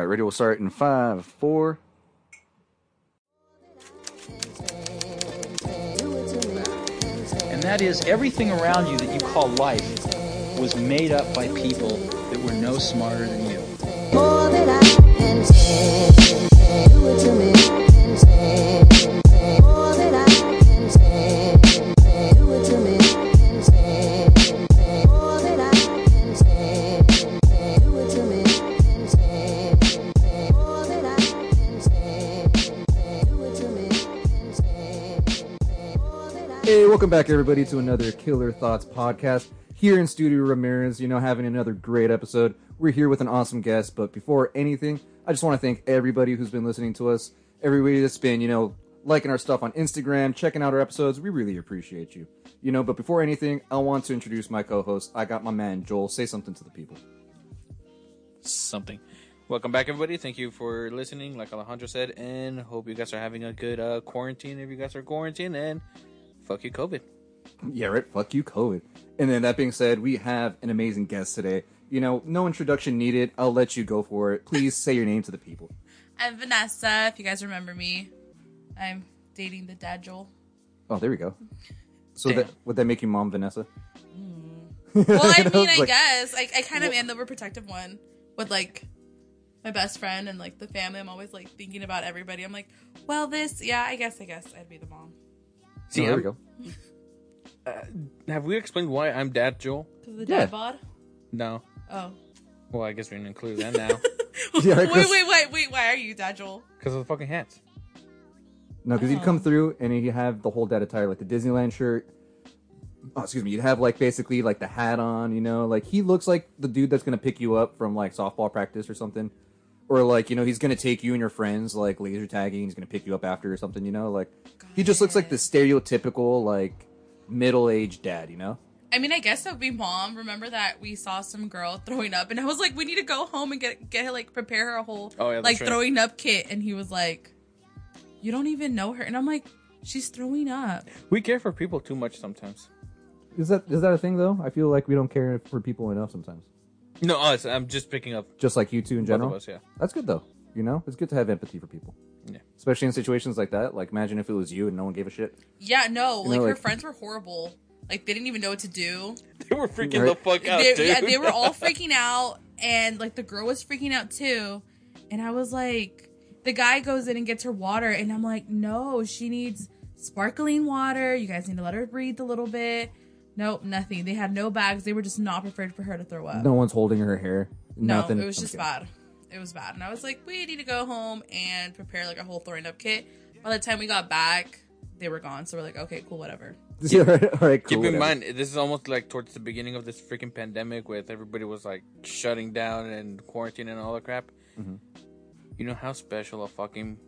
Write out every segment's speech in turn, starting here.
All right, ready? We'll start in five, four. And that is everything around you that you call life was made up by people that were no smarter than you. Welcome back, everybody, to another Killer Thoughts podcast. Here in Studio Ramirez, you know, having another great episode. We're here with an awesome guest, but before anything, I just want to thank everybody who's been listening to us, everybody that's been, you know, liking our stuff on Instagram, checking out our episodes. We really appreciate you. You know, but before anything, I want to introduce my co-host. I got my man Joel. Say something to the people. something. Welcome back, everybody. Thank you for listening, like Alejandro said, and hope you guys are having a good uh, quarantine. If you guys are quarantined, and fuck you, COVID. Yeah, right. Fuck you, COVID. And then that being said, we have an amazing guest today. You know, no introduction needed. I'll let you go for it. Please say your name to the people. I'm Vanessa. If you guys remember me, I'm dating the dad Joel. Oh, there we go. So Damn. that would that make you mom Vanessa? Hmm. Well, I mean, it's I like- guess I, I kind of am the overprotective one with like my best friend and like the family. I'm always like thinking about everybody. I'm like, well, this, yeah, I guess, I guess I'd be the mom See, oh, there we I'm- go. Uh, have we explained why I'm Dad Joel? because the Yeah. dad bod. No. Oh, Well, I guess we didn't include that now Yeah, wait, 'cause- wait, wait, wait. Why are you dad Joel? because of the fucking hats. No, because you'd oh. come Oh. through and he'd have the whole dad attire, like the Disneyland shirt. Oh, excuse me. You'd have like basically like the hat on. You know, like he looks like the dude that's gonna pick you up from like softball practice or something, or like you know he's gonna take you and your friends like laser tagging. He's gonna pick you up after or something. You know, like he just looks like the stereotypical like middle aged dad. You know. I mean, I guess that would be mom. Remember that we saw some girl throwing up, and I was like, we need to go home and get get her like prepare her a whole Oh, yeah, like right. throwing up kit, and he was like, you don't even know her, and I'm like, she's throwing up. We care for people too much sometimes. Is that is that a thing though? I feel like we don't care for people enough sometimes. No, us. I'm just picking up Just like you two in both general. of us. Yeah. That's good though. You know, it's good to have empathy for people. Yeah. Especially in situations like that. Like imagine if it was you and no one gave a shit. Yeah, no, You like know, her like- friends were horrible. Like they didn't even know what to do. They were freaking Right. the fuck out, They, dude. yeah, they were all freaking out, and like the girl was freaking out too. And I was like, the guy goes in and gets her water, and I'm like, no, she needs sparkling water. You guys need to let her breathe a little bit. Nope, nothing. They had no bags. They were just not prepared for her to throw up. No one's holding her hair. No, Nothing. it was just Okay. bad. It was bad. And I was like, we need to go home and prepare like a whole throwing up kit. By the time we got back, they were gone. So we're like, okay, cool, whatever. Yeah, right, all right, cool, Keep in whatever. mind, this is almost like towards the beginning of this freaking pandemic, with everybody was like shutting down and quarantine and all the crap. Mm-hmm. You know how special a fucking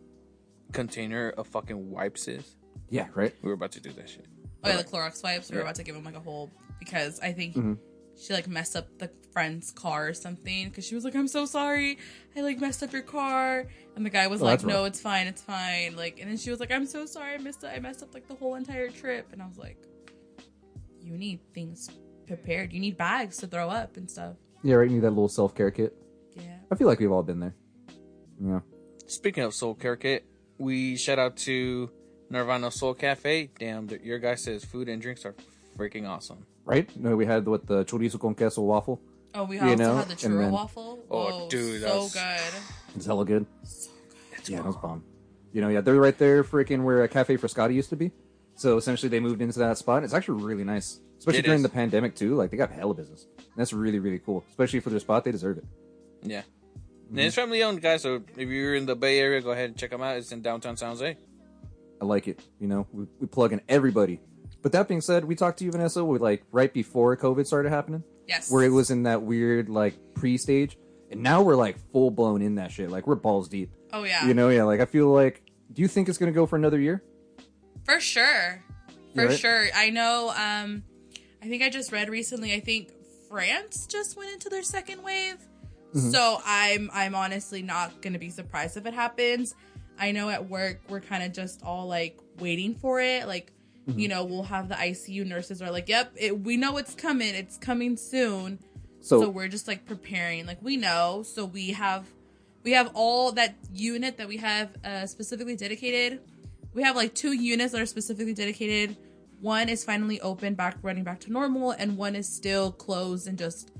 container of fucking wipes is? Yeah, right. We were about to do that shit. Oh yeah, the Clorox wipes. We were about to give him like a whole because I think Mm-hmm. she like messed up the friend's car or something. Because she was like, "I'm so sorry, I like messed up your car," and the guy was Oh, like, "No, rough. it's fine, it's fine." Like, and then she was like, "I'm so sorry, I messed up. I messed up like the whole entire trip," and I was like, "You need things prepared. You need bags to throw up and stuff." Yeah, right. You need that little self care kit. Yeah. I feel like we've all been there. Yeah. Speaking of Soul Care Kit, we shout out to Nirvana Soul Cafe. Damn, your guy says food and drinks are freaking awesome. Right? No, we had what the chorizo con queso waffle. Oh, we You also know, had the and churro then- waffle. Oh, Whoa, dude, that so was- good. It's hella good. So good. Yeah, it was bomb. You know, yeah, they're right there, freaking where a Cafe Frascati used to be. So essentially, they moved into that spot. It's actually really nice, especially It during is. the pandemic too. Like they got hella business. And that's really really cool, especially for their spot. They deserve it. Yeah. Mm-hmm. And it's family owned, guys. So if you're in the Bay Area, go ahead and check them out. It's in downtown San Jose. I like it. You know, we, we plug in everybody. But that being said, we talked to you, Vanessa, with like right before COVID started happening, Yes. where it was in that weird like pre-stage, and now we're like full blown in that shit. Like we're balls deep. Oh yeah. You know, yeah. Like I feel like, do you think it's gonna go for another year? For sure. For Right. sure. I know um I think I just read recently I think France just went into their second wave. Mm-hmm. So I'm I'm honestly not going to be surprised if it happens. I know at work we're kind of just all like waiting for it. Like Mm-hmm. you know, we'll have the ICU nurses are like, "Yep, it, we know it's coming. It's coming soon." So, so we're just like preparing like we know so we have we have all that unit that we have uh, specifically dedicated. We have like two units that are specifically dedicated. One is finally open, back running back to normal, and one is still closed and just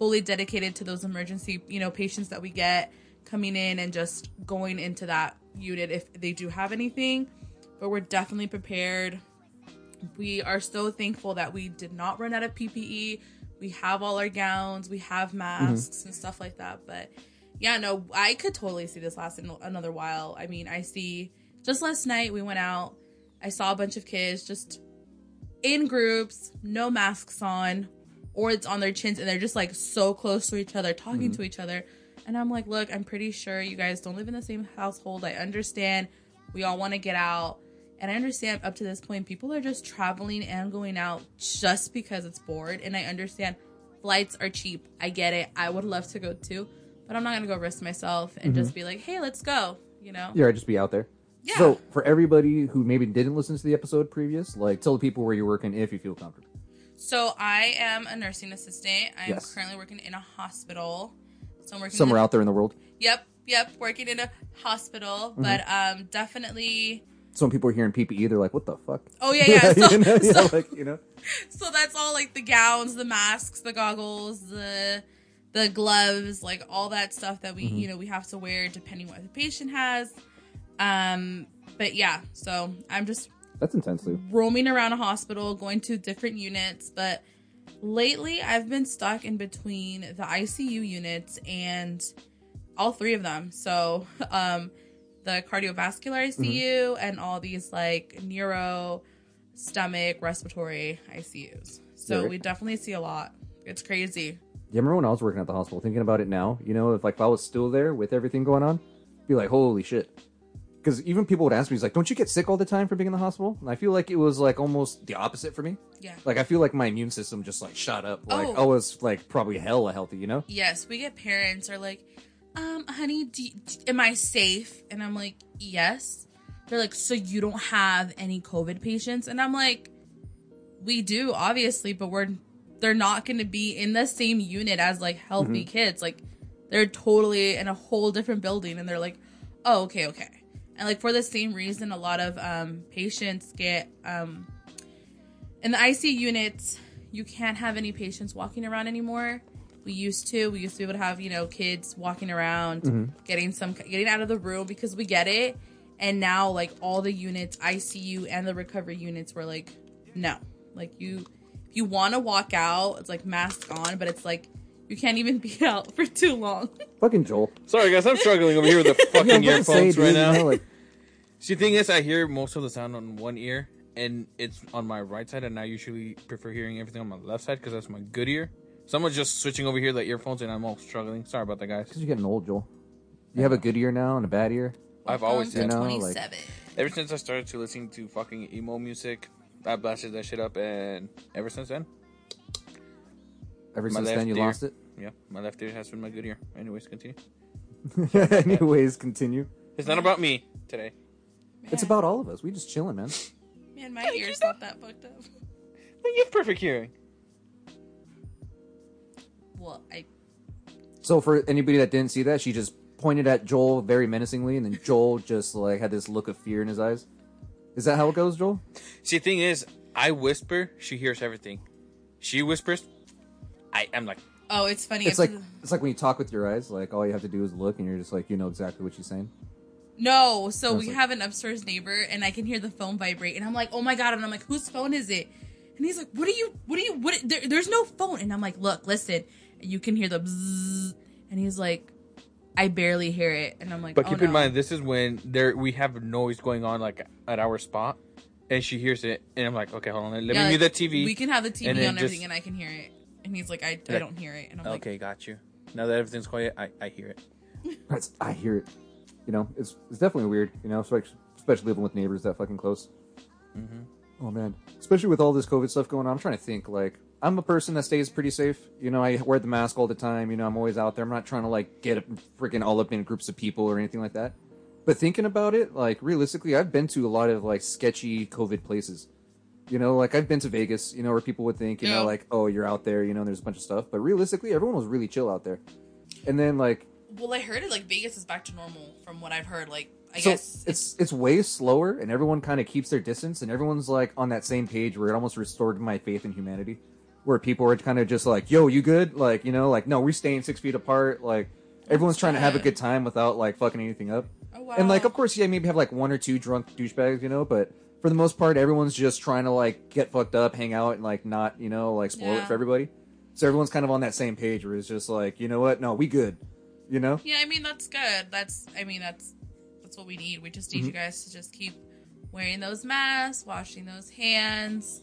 fully dedicated to those emergency, you know, patients that we get coming in and just going into that unit if they do have anything. But we're definitely prepared. We are so thankful that we did not run out of PPE. We have all our gowns, we have masks and stuff like that. But yeah, no, I could totally see this lasting another while. I mean, I see just last night we went out. I saw a bunch of kids just in groups, no masks on, or it's on their chins, and they're just like so close to each other, talking mm-hmm. to each other. And I'm like, look, I'm pretty sure you guys don't live in the same household. I understand we all want to get out. And I understand up to this point, people are just traveling and going out just because it's bored. And I understand flights are cheap. I get it. I would love to go too, but I'm not going to go risk myself and just mm-hmm. be like, hey, let's go, you know? Yeah, just be out there. Yeah. So, for everybody who maybe didn't listen to the episode previous, like tell the people where you're working if you feel comfortable. So I am a nursing assistant. I'm Yes. currently working in a hospital. So I'm working Somewhere out there in the world. Yep, yep, working in a hospital, but um, definitely. So when people are hearing PPE, they're like, "What the fuck?" Oh yeah, yeah. So, you know, yeah, like you know. so that's all like the gowns, the masks, the goggles, the the gloves, like all that stuff that we you know we have to wear depending what the patient has. Um, but yeah, so I'm just That's intense, too. roaming around a hospital, going to different units, but lately I've been stuck in between the ICU units and all three of them. So, um, the cardiovascular ICU and all these like neuro, stomach, respiratory ICUs. So Yeah, we definitely see a lot. It's crazy. Yeah, remember when I was working at the hospital? Thinking about it now, you know, if like if I was still there with everything going on, be like, "Holy shit!" Because even people would ask me, "He's like, don't you get sick all the time for being in the hospital?" And I feel like it was like almost the opposite for me. Yeah. Like I feel like my immune system just like shot up. Like Oh. I was like probably hella healthy, you know? Yes, we get parents are like, um, honey, do am I safe? And I'm like, yes. They're like, so you don't have any COVID patients? And I'm like, we do, obviously, but we're they're not going to be in the same unit as like healthy kids. Like, they're totally in a whole different building, and they're like, oh, okay, okay. And like for the same reason, a lot of um, patients get um, in the IC units, you can't have any patients walking around anymore. We used to. We used to be able to have, you know, kids walking around, getting some getting out of the room because we get it. And now like all the units, ICU and the recovery units were like, no. Like you if you want to walk out, it's like mask on, but it's like you can't even be out for too long. Fucking Joel. Sorry, guys, I'm struggling over here with the fucking I'm say, earphones dude, right you now. know, like, See, the thing is, I hear most of the sound on one ear, and it's on my right side, and I usually prefer hearing everything on my left side because that's my good ear. Someone's just switching over here the earphones, and I'm all struggling. Sorry about that, guys. because you're getting old, Joel. You have a good ear now and a bad ear. I've always Welcome said, You know, like- 27. ever since I started to listen to fucking emo music, I blasted that shit up, and ever since then, Ever since then, you ear. lost it. yeah, my left ear has been my good ear. Anyways, continue. Anyways, continue. It's not about me today. It's about all of us. We just chilling, man. Man, my ear's not that fucked up. You have perfect hearing. Well, I So for anybody that didn't see that, she just pointed at Joel very menacingly, and then Joel just like had this look of fear in his eyes. Is that how it goes, Joel? See, the thing is, I whisper, she hears everything. She whispers, I am like, Oh, it's funny. It's If- like it's like when you talk with your eyes. Like all you have to do is look, and you're just like you know exactly what she's saying. No. So we like- have an upstairs neighbor, and I can hear the phone vibrate, and I'm like, oh my god, and I'm like, whose phone is it? And he's like, what are you? What are you? What? There, there's no phone, and I'm like, look, listen, you can hear the bzzz, and he's like, I barely hear it, and I'm like, But oh, keep no. in mind, this is when there we have noise going on like at our spot, and she hears it, and I'm like, okay, hold on, let Yeah, me mute the TV. We can have the TV and on everything, just- and I can hear it. And he's like, I, I don't hear it, and I'm like, okay, got you. Now that everything's quiet, I, I hear it. That's, I hear it. You know, it's it's definitely weird. You know, especially, especially living with neighbors that fucking close. Mm-hmm. Oh man, especially with all this COVID stuff going on. I'm trying to think. Like, I'm a person that stays pretty safe. You know, I wear the mask all the time. You know, I'm always out there. I'm not trying to like get freaking all up in groups of people or anything like that. But thinking about it, like realistically, I've been to a lot of like sketchy COVID places. You know, like I've been to Vegas. You know, where people would think, you Yeah. know, like, oh, you're out there. You know, there's a bunch of stuff. But realistically, everyone was really chill out there. And then like Well, I heard it like Vegas is back to normal from what I've heard. Like, I so guess it's it's way slower, and everyone kind of keeps their distance, and everyone's like on that same page where it almost restored my faith in humanity, where people are kind of just like, "Yo, you good?" Like you know, like no, we're staying six feet apart. Like everyone's trying to have a good. good time without like fucking anything up. Oh, wow. And like, of course, yeah, maybe have like one or two drunk douchebags, you know, but for the most part, everyone's just trying to like get fucked up, hang out, and like not, you know, like spoil it for everybody. So everyone's kind of on that same page where it's just like, you know what? No, we good. You know? Yeah, I mean that's good. That's I mean that's that's what we need. We just need Mm-hmm. you guys to just keep wearing those masks, washing those hands,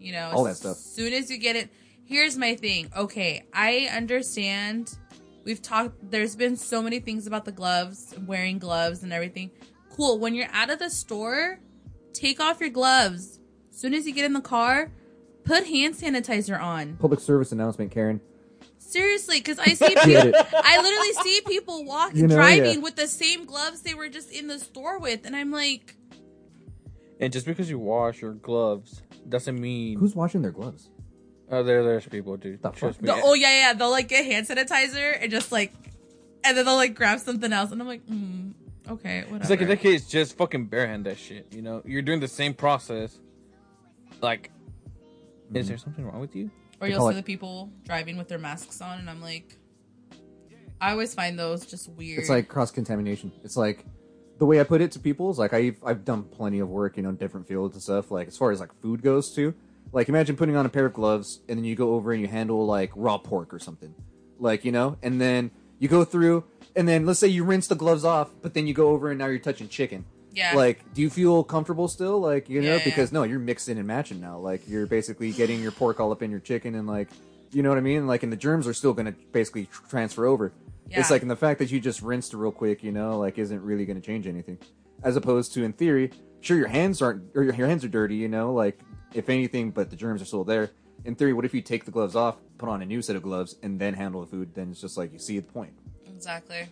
you know, All that stuff. as soon as you get it. Here's my thing. Okay, I understand. We've talked there's been so many things about the gloves, wearing gloves and everything. Cool. When you're out of the store, take off your gloves. As soon as you get in the car, put hand sanitizer on. Public service announcement, Karen. Seriously, because I see people, I literally see people walking, You know, driving yeah. with the same gloves they were just in the store with, and I'm like, And just because you wash your gloves doesn't mean Who's washing their gloves? oh, there there's people, dude. The Trust me. the, oh yeah, yeah, they'll like get hand sanitizer and just like, and then they'll like grab something else, and I'm like, mm, okay, whatever. It's like in that case, just fucking barehand that shit. You know, you're doing the same process. Like, is there something wrong with you? Or you'll see it- the people driving with their masks on, and I'm like, I always find those just weird. It's like cross contamination. It's like the way I put it to people is like I've I've done plenty of work, you know, in different fields and stuff. Like as far as like food goes too. Like imagine putting on a pair of gloves and then you go over and you handle like raw pork or something. Like, you know, and then you go through and then let's say you rinse the gloves off, but then you go over and now you're touching chicken. Yeah. Like, do you feel comfortable still? Like, you know, Yeah, yeah. because no, you're mixing and matching now. Like you're basically getting your pork all up in your chicken and like you know what I mean? Like and the germs are still gonna basically tr- transfer over. It's like, and the fact that you just rinsed real quick, you know, like isn't really going to change anything. As opposed to, in theory, sure your hands aren't, or your, your hands are dirty, you know, like if anything, but the germs are still there. In theory, what if you take the gloves off, put on a new set of gloves, and then handle the food? Then it's just like you see the point. exactly.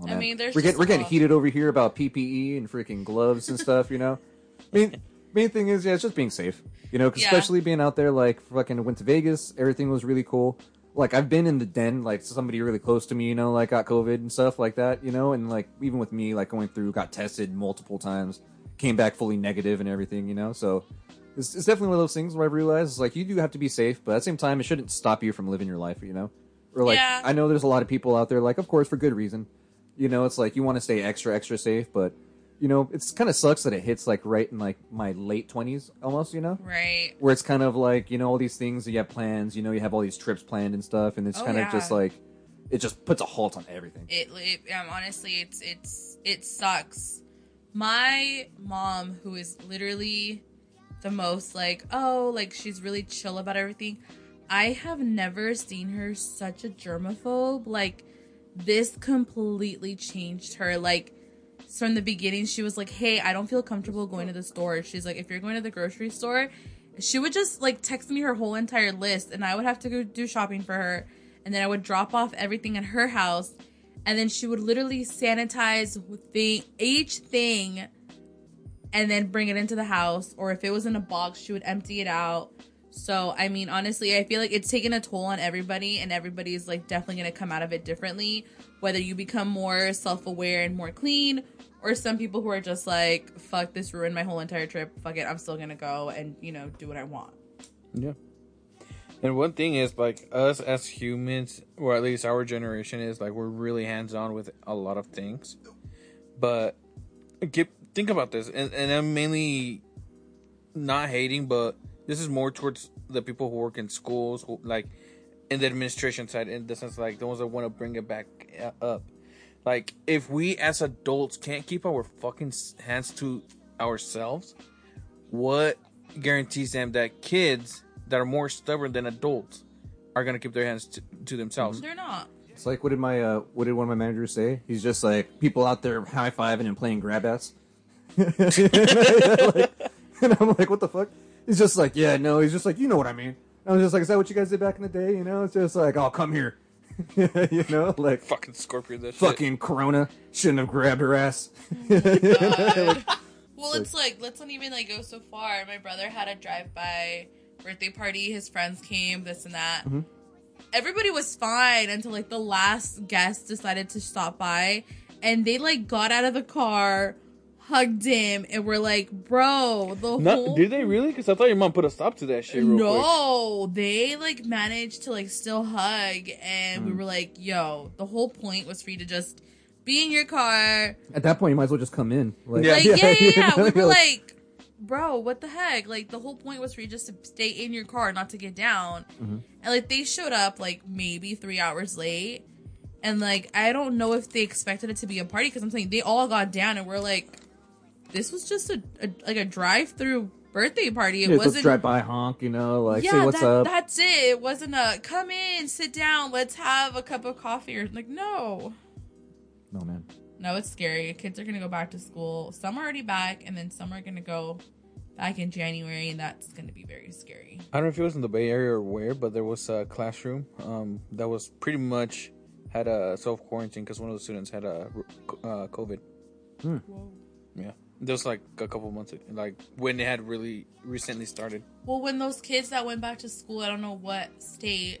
Oh, I man. mean, there's we're getting we're getting heated over here about PPE and freaking gloves and stuff, you know. Main main thing is, yeah, it's just being safe, you know, 'cause Yeah. especially being out there. Like fucking went to Vegas, everything was really cool. Like I've been in the den, like somebody really close to me, you know, like got COVID and stuff like that, you know, and like even with me, like going through, got tested multiple times, came back fully negative and everything, you know. So it's, it's definitely one of those things where I've realized it's like you do have to be safe, but at the same time, it shouldn't stop you from living your life, you know. Or like Yeah. I know there's a lot of people out there, like of course for good reason, you know, it's like you want to stay extra extra safe, but you know, it's kind of sucks that it hits like right in like my late twenties almost, you know? Right. where it's kind of like you know all these things you have plans you know you have all these trips planned and stuff and it's Oh, kind of just like it just puts a halt on everything. It, it um, honestly it's it's it sucks. My mom who is literally the most like oh like she's really chill about everything i have never seen her such a germaphobe like this completely changed her like from the beginning she was like hey i don't feel comfortable going to the store. She's like if you're going to the grocery store she would just like text me her whole entire list and i would have to go do shopping for her and then i would drop off everything at her house and then she would literally sanitize the each thing and then bring it into the house or if it was in a box she would empty it out so i mean honestly i feel like it's taken a toll on everybody and everybody's like definitely going to come out of it differently whether you become more self-aware and more clean or some people who are just like fuck this ruined my whole entire trip fuck it i'm still going to go and you know do what i want Yeah. And one thing is like us as humans, or at least our generation is like we're really hands on with a lot of things. But get think about this, and, and I'm mainly not hating, but this is more towards the people who work in schools, who, like in the administration side, in the sense like the ones that want to bring it back uh, up. Like if we as adults can't keep our fucking hands to ourselves, what guarantees them that kids that are more stubborn than adults are gonna keep their hands to, to themselves? they're not it's like what did my uh what did one of my managers say he's just like people out there high-fiving and playing grab ass Like, and i'm like what the fuck he's just like yeah no he's just like you know what i mean. I was just like is that what you guys did back in the day you know? It's just like oh come here. You know like Fucking scorpion, that shit. fucking corona shouldn't have grabbed her ass. Well, it's like let's not even like go so far. My brother had a drive-by birthday party. His friends came, this and that, mm-hmm. everybody was fine until like the last guest decided to stop by. And they like got out of the car hugged him and we were like bro the Not, whole did they really? Because I thought your mom put a stop to that shit. Real quick. no they like managed to like still hug and Hmm. we were like yo the whole point was for you to just be in your car At that point, you might as well just come in. Like, Yeah. like yeah yeah, you yeah. we were you're like bro what the heck like the whole point was for you just to stay in your car not to get down Mm-hmm. and like they showed up like maybe three hours late and like i don't know if they expected it to be a party because i'm saying they all got down and we're like this was just a, a like a drive-through birthday party it yeah, wasn't drive by, honk, you know, like yeah, say what's that, up. that's it. It wasn't a come in, sit down, let's have a cup of coffee or like no. No man. No, it's scary. Kids are gonna go back to school. Some are already back, and then some are gonna go back in January, and that's gonna be very scary. I don't know if it was in the Bay Area or where, but there was a classroom um, that was pretty much had a self quarantine because one of the students had a uh, COVID. Yeah, there was like a couple months, like when it had really recently started. Well, when those kids that went back to school, I don't know what state,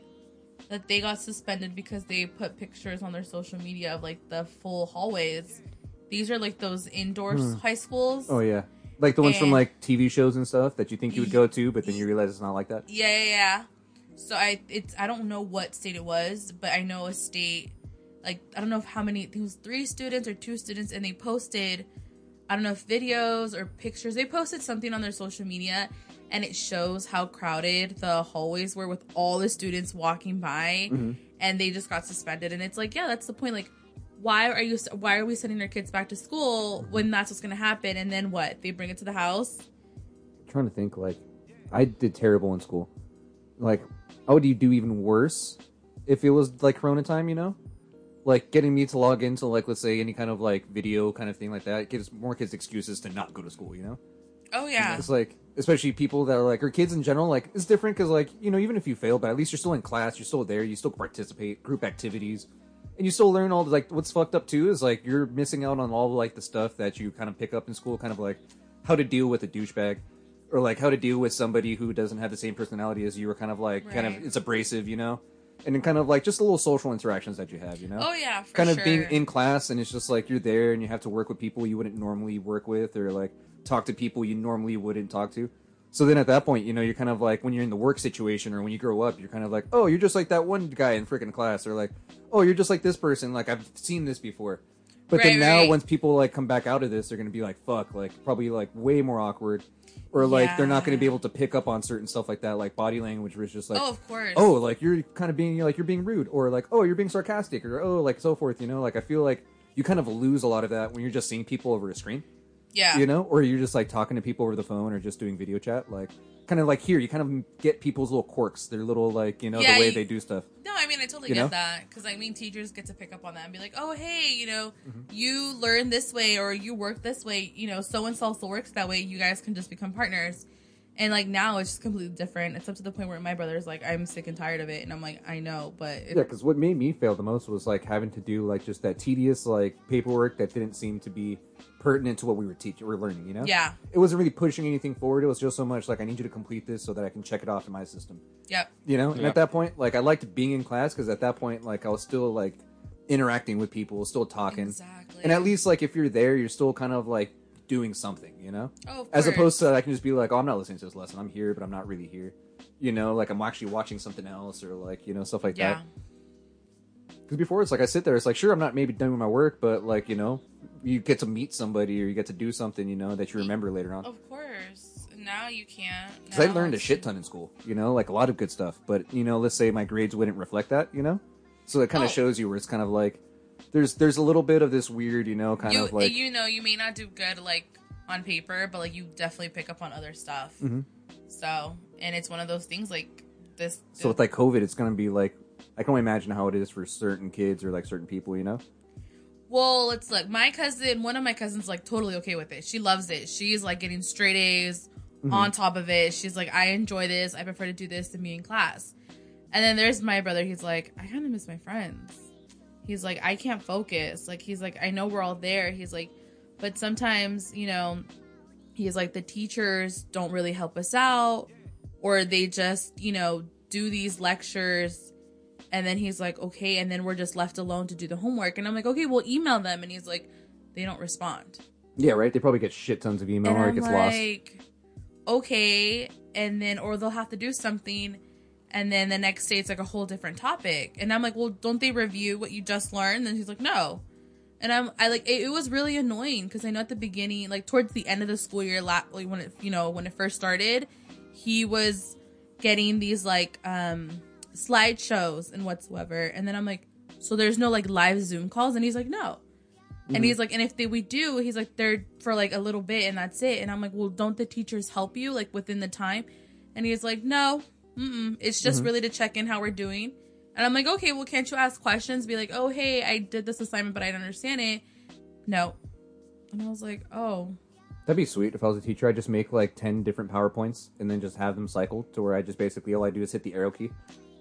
that they got suspended because they put pictures on their social media of like the full hallways. These are like those indoor hmm. high schools. Oh yeah, like the ones from like TV shows and stuff that you think you would go to, but then you realize it's not like that. Yeah, yeah, yeah. So I it's I don't know what state it was, but I know a state like I don't know if how many it was three students or two students and they posted I don't know if videos or pictures. They posted something on their social media and it shows how crowded the hallways were with all the students walking by mm-hmm. and they just got suspended and it's like, yeah, that's the point like why are you why are we sending our kids back to school when that's what's going to happen and then what? They bring it to the house? trying to think like I did terrible in school. Like how would you do even worse if it was like Corona time? You know, like getting me to log into like let's say any kind of like video kind of thing like that gives more kids excuses to not go to school. You know, Oh yeah. it's like especially people that are like or kids in general. Like it's different because like you know even if you fail, but at least you're still in class, you're still there, you still participate, group activities. And you still learn all the like what's fucked up too is like you're missing out on all like the stuff that you kind of pick up in school, kind of like how to deal with a douchebag, or like how to deal with somebody who doesn't have the same personality as you, or kind of like kind of it's abrasive, you know, and kind of like just the little social interactions that you have, you know. Oh yeah, for kind of being in class and it's just like you're there and you have to work with people you wouldn't normally work with, or like talk to people you normally wouldn't talk to. So then at that point, you know, you're kind of like when you're in the work situation or when you grow up, you're kind of like, oh, you're just like that one guy in freaking class, or like, oh, you're just like this person. Like I've seen this before. But then now, right. once people like come back out of this, they're gonna be like, fuck, like probably like way more awkward, or like they're not gonna be able to pick up on certain stuff like that, like body language, where it's just like, oh, of course. oh, like you're kind of being like you're being rude, or like oh, you're being sarcastic, or oh, like so forth. You know, like I feel like you kind of lose a lot of that when you're just seeing people over a screen yeah. you know or you're just like talking to people over the phone or just doing video chat like kind of like here you kind of get people's little quirks their little like you know Yeah, the way you- they do stuff No, I mean I totally You get know? that because I mean teachers get to pick up on that and be like, oh hey, you know, Mm-hmm. you learn this way or you work this way, you know, so and so also works that way. You guys can just become partners. And like now it's just completely different. It's up to the point where my brother's like, I'm sick and tired of it, and I'm like, I know, but it, yeah because what made me fail the most was like having to do like just that tedious like paperwork that didn't seem to be pertinent to what we were teaching or learning you know? Yeah, it wasn't really pushing anything forward. It was just so much like i need you to complete this so that i can check it off in my system. Yep, you know? And Yeah. at that point like i liked being in class because at that point like i was still like interacting with people still talking. Exactly. and at least like if you're there you're still kind of like doing something you know? Oh, of as course. opposed to i can just be like oh i'm not listening to this lesson. I'm here but i'm not really here. You know? Like i'm actually watching something else or like you know stuff like yeah, that because before it's like i sit there it's like sure i'm not maybe doing my work but like you know you get to meet somebody or you get to do something you know that you remember later on of course. Now you can't. because i learned a shit ton in school you know like a lot of good stuff but you know let's say my grades wouldn't reflect that you know so it kind of Oh. shows you where it's kind of like there's there's a little bit of this weird you know kind you, of like you know you may not do good like on paper but like you definitely pick up on other stuff Mhm. so and it's one of those things like this so with like covid it's gonna be like i can only imagine how it is for certain kids or like certain people you know? Well it's like my cousin one of my cousins like totally okay with it. She loves it. She's like getting straight a's Mm-hmm. on top of it. She's like i enjoy this. I prefer to do this than be in class. And then there's my brother. He's like i kind of miss my friends. He's like i can't focus. Like he's like i know we're all there. He's like but sometimes you know he's like the teachers don't really help us out or they just you know do these lectures And then he's like, okay. And then we're just left alone to do the homework. And I'm like, okay, we'll email them. And he's like, they don't respond. Yeah, right. They probably get shit tons of email and or it I'm gets lost. like, okay. And then, or they'll have to do something. And then the next day it's like a whole different topic. And I'm like, well, don't they review what you just learned? And he's like, no. And I'm, I like, it, it was really annoying because I know at the beginning, like towards the end of the school year, like when it, you know, when it first started, he was getting these like, um, slideshows and whatsoever. And then I'm like, so there's no like live Zoom calls? And he's like, no. And mm-hmm. he's like, and if they we do, he's like, they're for like a little bit and that's it. And I'm like, well, don't the teachers help you like within the time? And he's like, no, mm-mm. it's just mm-hmm. really to check in how we're doing. And I'm like, okay, well, can't you ask questions? Be like, oh, hey, I did this assignment, but I don't understand it. No. And I was like, oh, That'd be sweet if I was a teacher. I'd just make like ten different PowerPoints and then just have them cycled to where I just basically all I do is hit the arrow key.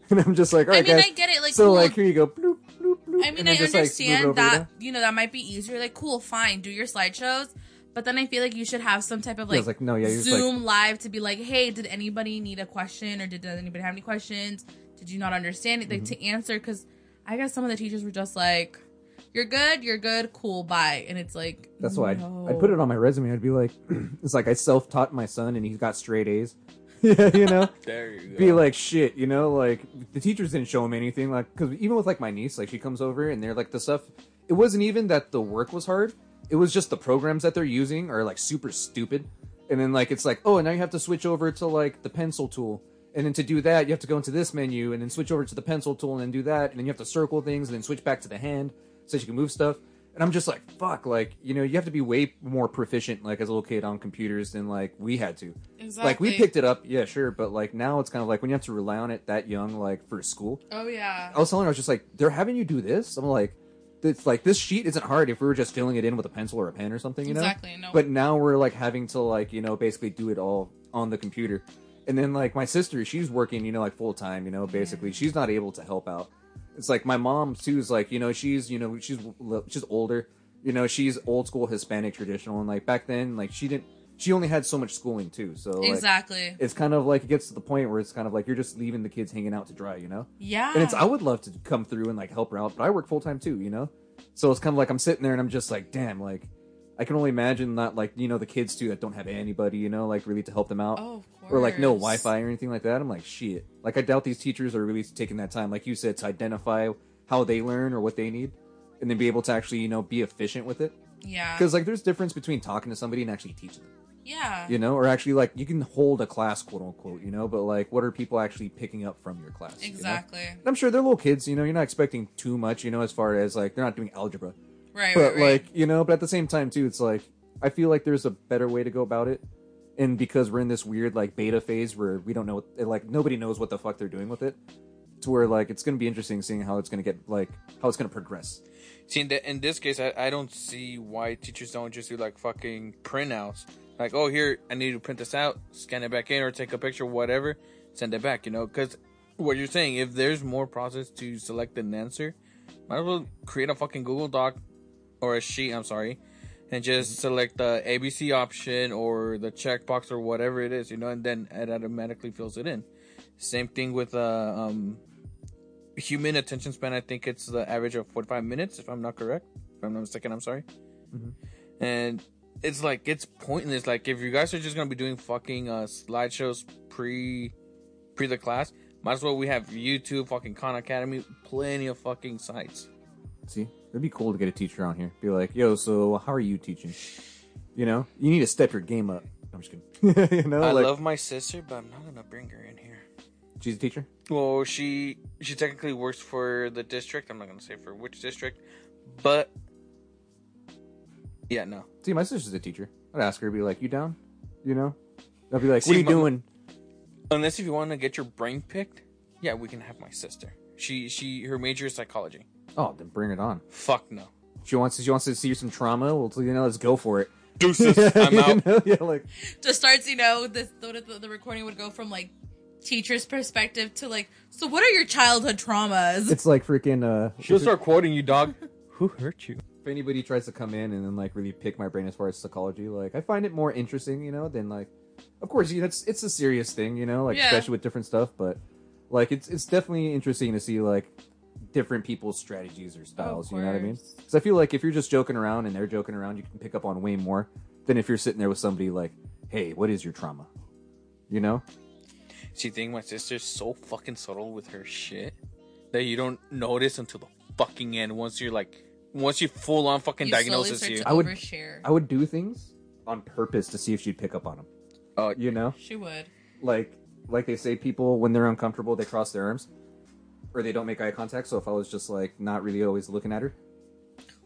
And I'm just like, all I mean, guys. I get it. Like, so cool. like here you go. Bloop, bloop, bloop, I mean, I just, like, understand over, that you know? that might be easier. Like, cool, fine, do your slideshows. But then I feel like you should have some type of like, like, no, yeah, like- Zoom live to be like, hey, did anybody need a question or did anybody have any questions? Did you not understand it? Like Mm-hmm. to answer because I guess some of the teachers were just like, you're good, you're good, cool, bye. And it's like That's why no. I'd, I'd put it on my resume. I'd be like, it's like I self taught my son and he's got straight A's. yeah, you know. You be like shit, you know, like the teachers didn't show him anything, like because even with like my niece, like she comes over and they're like the stuff. It wasn't even that the work was hard; it was just the programs that they're using are like super stupid. And then like it's like, oh, and now you have to switch over to like the pencil tool, and then to do that you have to go into this menu and then switch over to the pencil tool and then do that, and then you have to circle things and then switch back to the hand so you can move stuff. And I'm just like, fuck, like you know, you have to be way more proficient like as a little kid on computers than like we had to. Like we picked it up, yeah, sure, but like now it's kind of like when you have to rely on it that young, like for school. Oh yeah. I was telling her, I was just like, they're having you do this. I'm like, it's like this sheet isn't hard if we were just filling it in with a pencil or a pen or something, you know. Exactly, no. But now we're like having to like you know basically do it all on the computer, and then like my sister, she's working, you know, like full time, you know, basically mm. she's not able to help out. It's like my mom too is like you know she's you know she's she's older, you know she's old school Hispanic traditional, and like back then like she didn't she only had so much schooling too, so like, exactly. it's kind of like it gets to the point where it's kind of like you're just leaving the kids hanging out to dry, you know. Yeah. And it's I would love to come through and like help her out, but I work full time too, you know. So it's kind of like I'm sitting there and I'm just like, damn, like I can only imagine not like you know the kids too that don't have anybody, you know, like really to help them out, Oh, of or like no. Wi-Fi or anything like that. I'm like, shit. Like I doubt these teachers are really taking that time, like you said, to identify how they learn or what they need, and then be able to actually you know be efficient with it. Yeah. Because like there's difference between talking to somebody and actually teaching them yeah. you know, or actually like you can hold a class, quote unquote, you know, but like what are people actually picking up from your class? you know? Exactly. And I'm sure they're little kids, you know, you're not expecting too much, you know, as far as like they're not doing algebra, Right. but right. Right. like you know, but at the same time too, it's like I feel like there's a better way to go about it, and because we're in this weird like beta phase where we don't know, what, like nobody knows what the fuck they're doing with it, to where like it's gonna be interesting seeing how it's gonna get like how it's gonna progress. See, in, the, in this case, I, I don't see why teachers don't just do like fucking printouts. Like, oh, here, I need to print this out, scan it back in, or take a picture, whatever, send it back, you know? Because what you're saying, if there's more process to select an answer, might as well create a fucking Google Doc or a sheet, I'm sorry, and just select the ABC option or the checkbox or whatever it is, you know, and then it automatically fills it in. Same thing with uh, um, human attention span, I think it's the average of 45 minutes, if I'm not correct. If I'm not mistaken, I'm sorry. And it's like, it's pointless. Like, if you guys are just going to be doing fucking uh, slideshows pre pre the class, might as well we have YouTube, fucking Khan Academy, plenty of fucking sites. See, it'd be cool to get a teacher on here. Be like, yo, so how are you teaching? You know, you need to step your game up. I'm just kidding. you know, I like love my sister, but I'm not going to bring her in here. she's a teacher. Well, she she technically works for the district. I'm not going to say for which district, but yeah, no. See, my sister's a teacher. I'd ask her, be like, you down? You know, I'd be like, See, what are you my- doing? Unless if you want to get your brain picked, yeah, we can have my sister. She she her major is psychology. Oh, then bring it on. Fuck no. She wants she wants to see some trauma. Well, you know, let's go for it. Deuces, I'm You out. know? Yeah, like just starts, you know, the, the the recording would go from like teacher's perspective to like, so what are your childhood traumas? it's like freaking. uh She'll start quoting you, dog. Who hurt you? If anybody tries to come in and then like really pick my brain as far as psychology, like I find it more interesting, you know, than like, of course, you know, it's it's a serious thing, you know, like Yeah. especially with different stuff, but Like it's it's definitely interesting to see like different people's strategies or styles. you know what I mean? Because I feel like if you're just joking around and they're joking around, you can pick up on way more than if you're sitting there with somebody like, "Hey, what is your trauma?" You know? She think my sister's so fucking subtle with her shit that you don't notice until the fucking end. Once you're like, once you full on fucking You diagnosis you. I would- overshare. I would do things on purpose to see if she'd pick up on them. Oh, uh, You know? she would. like like they say people when they're uncomfortable they cross their arms or they don't make eye contact so if i was just like not really always looking at her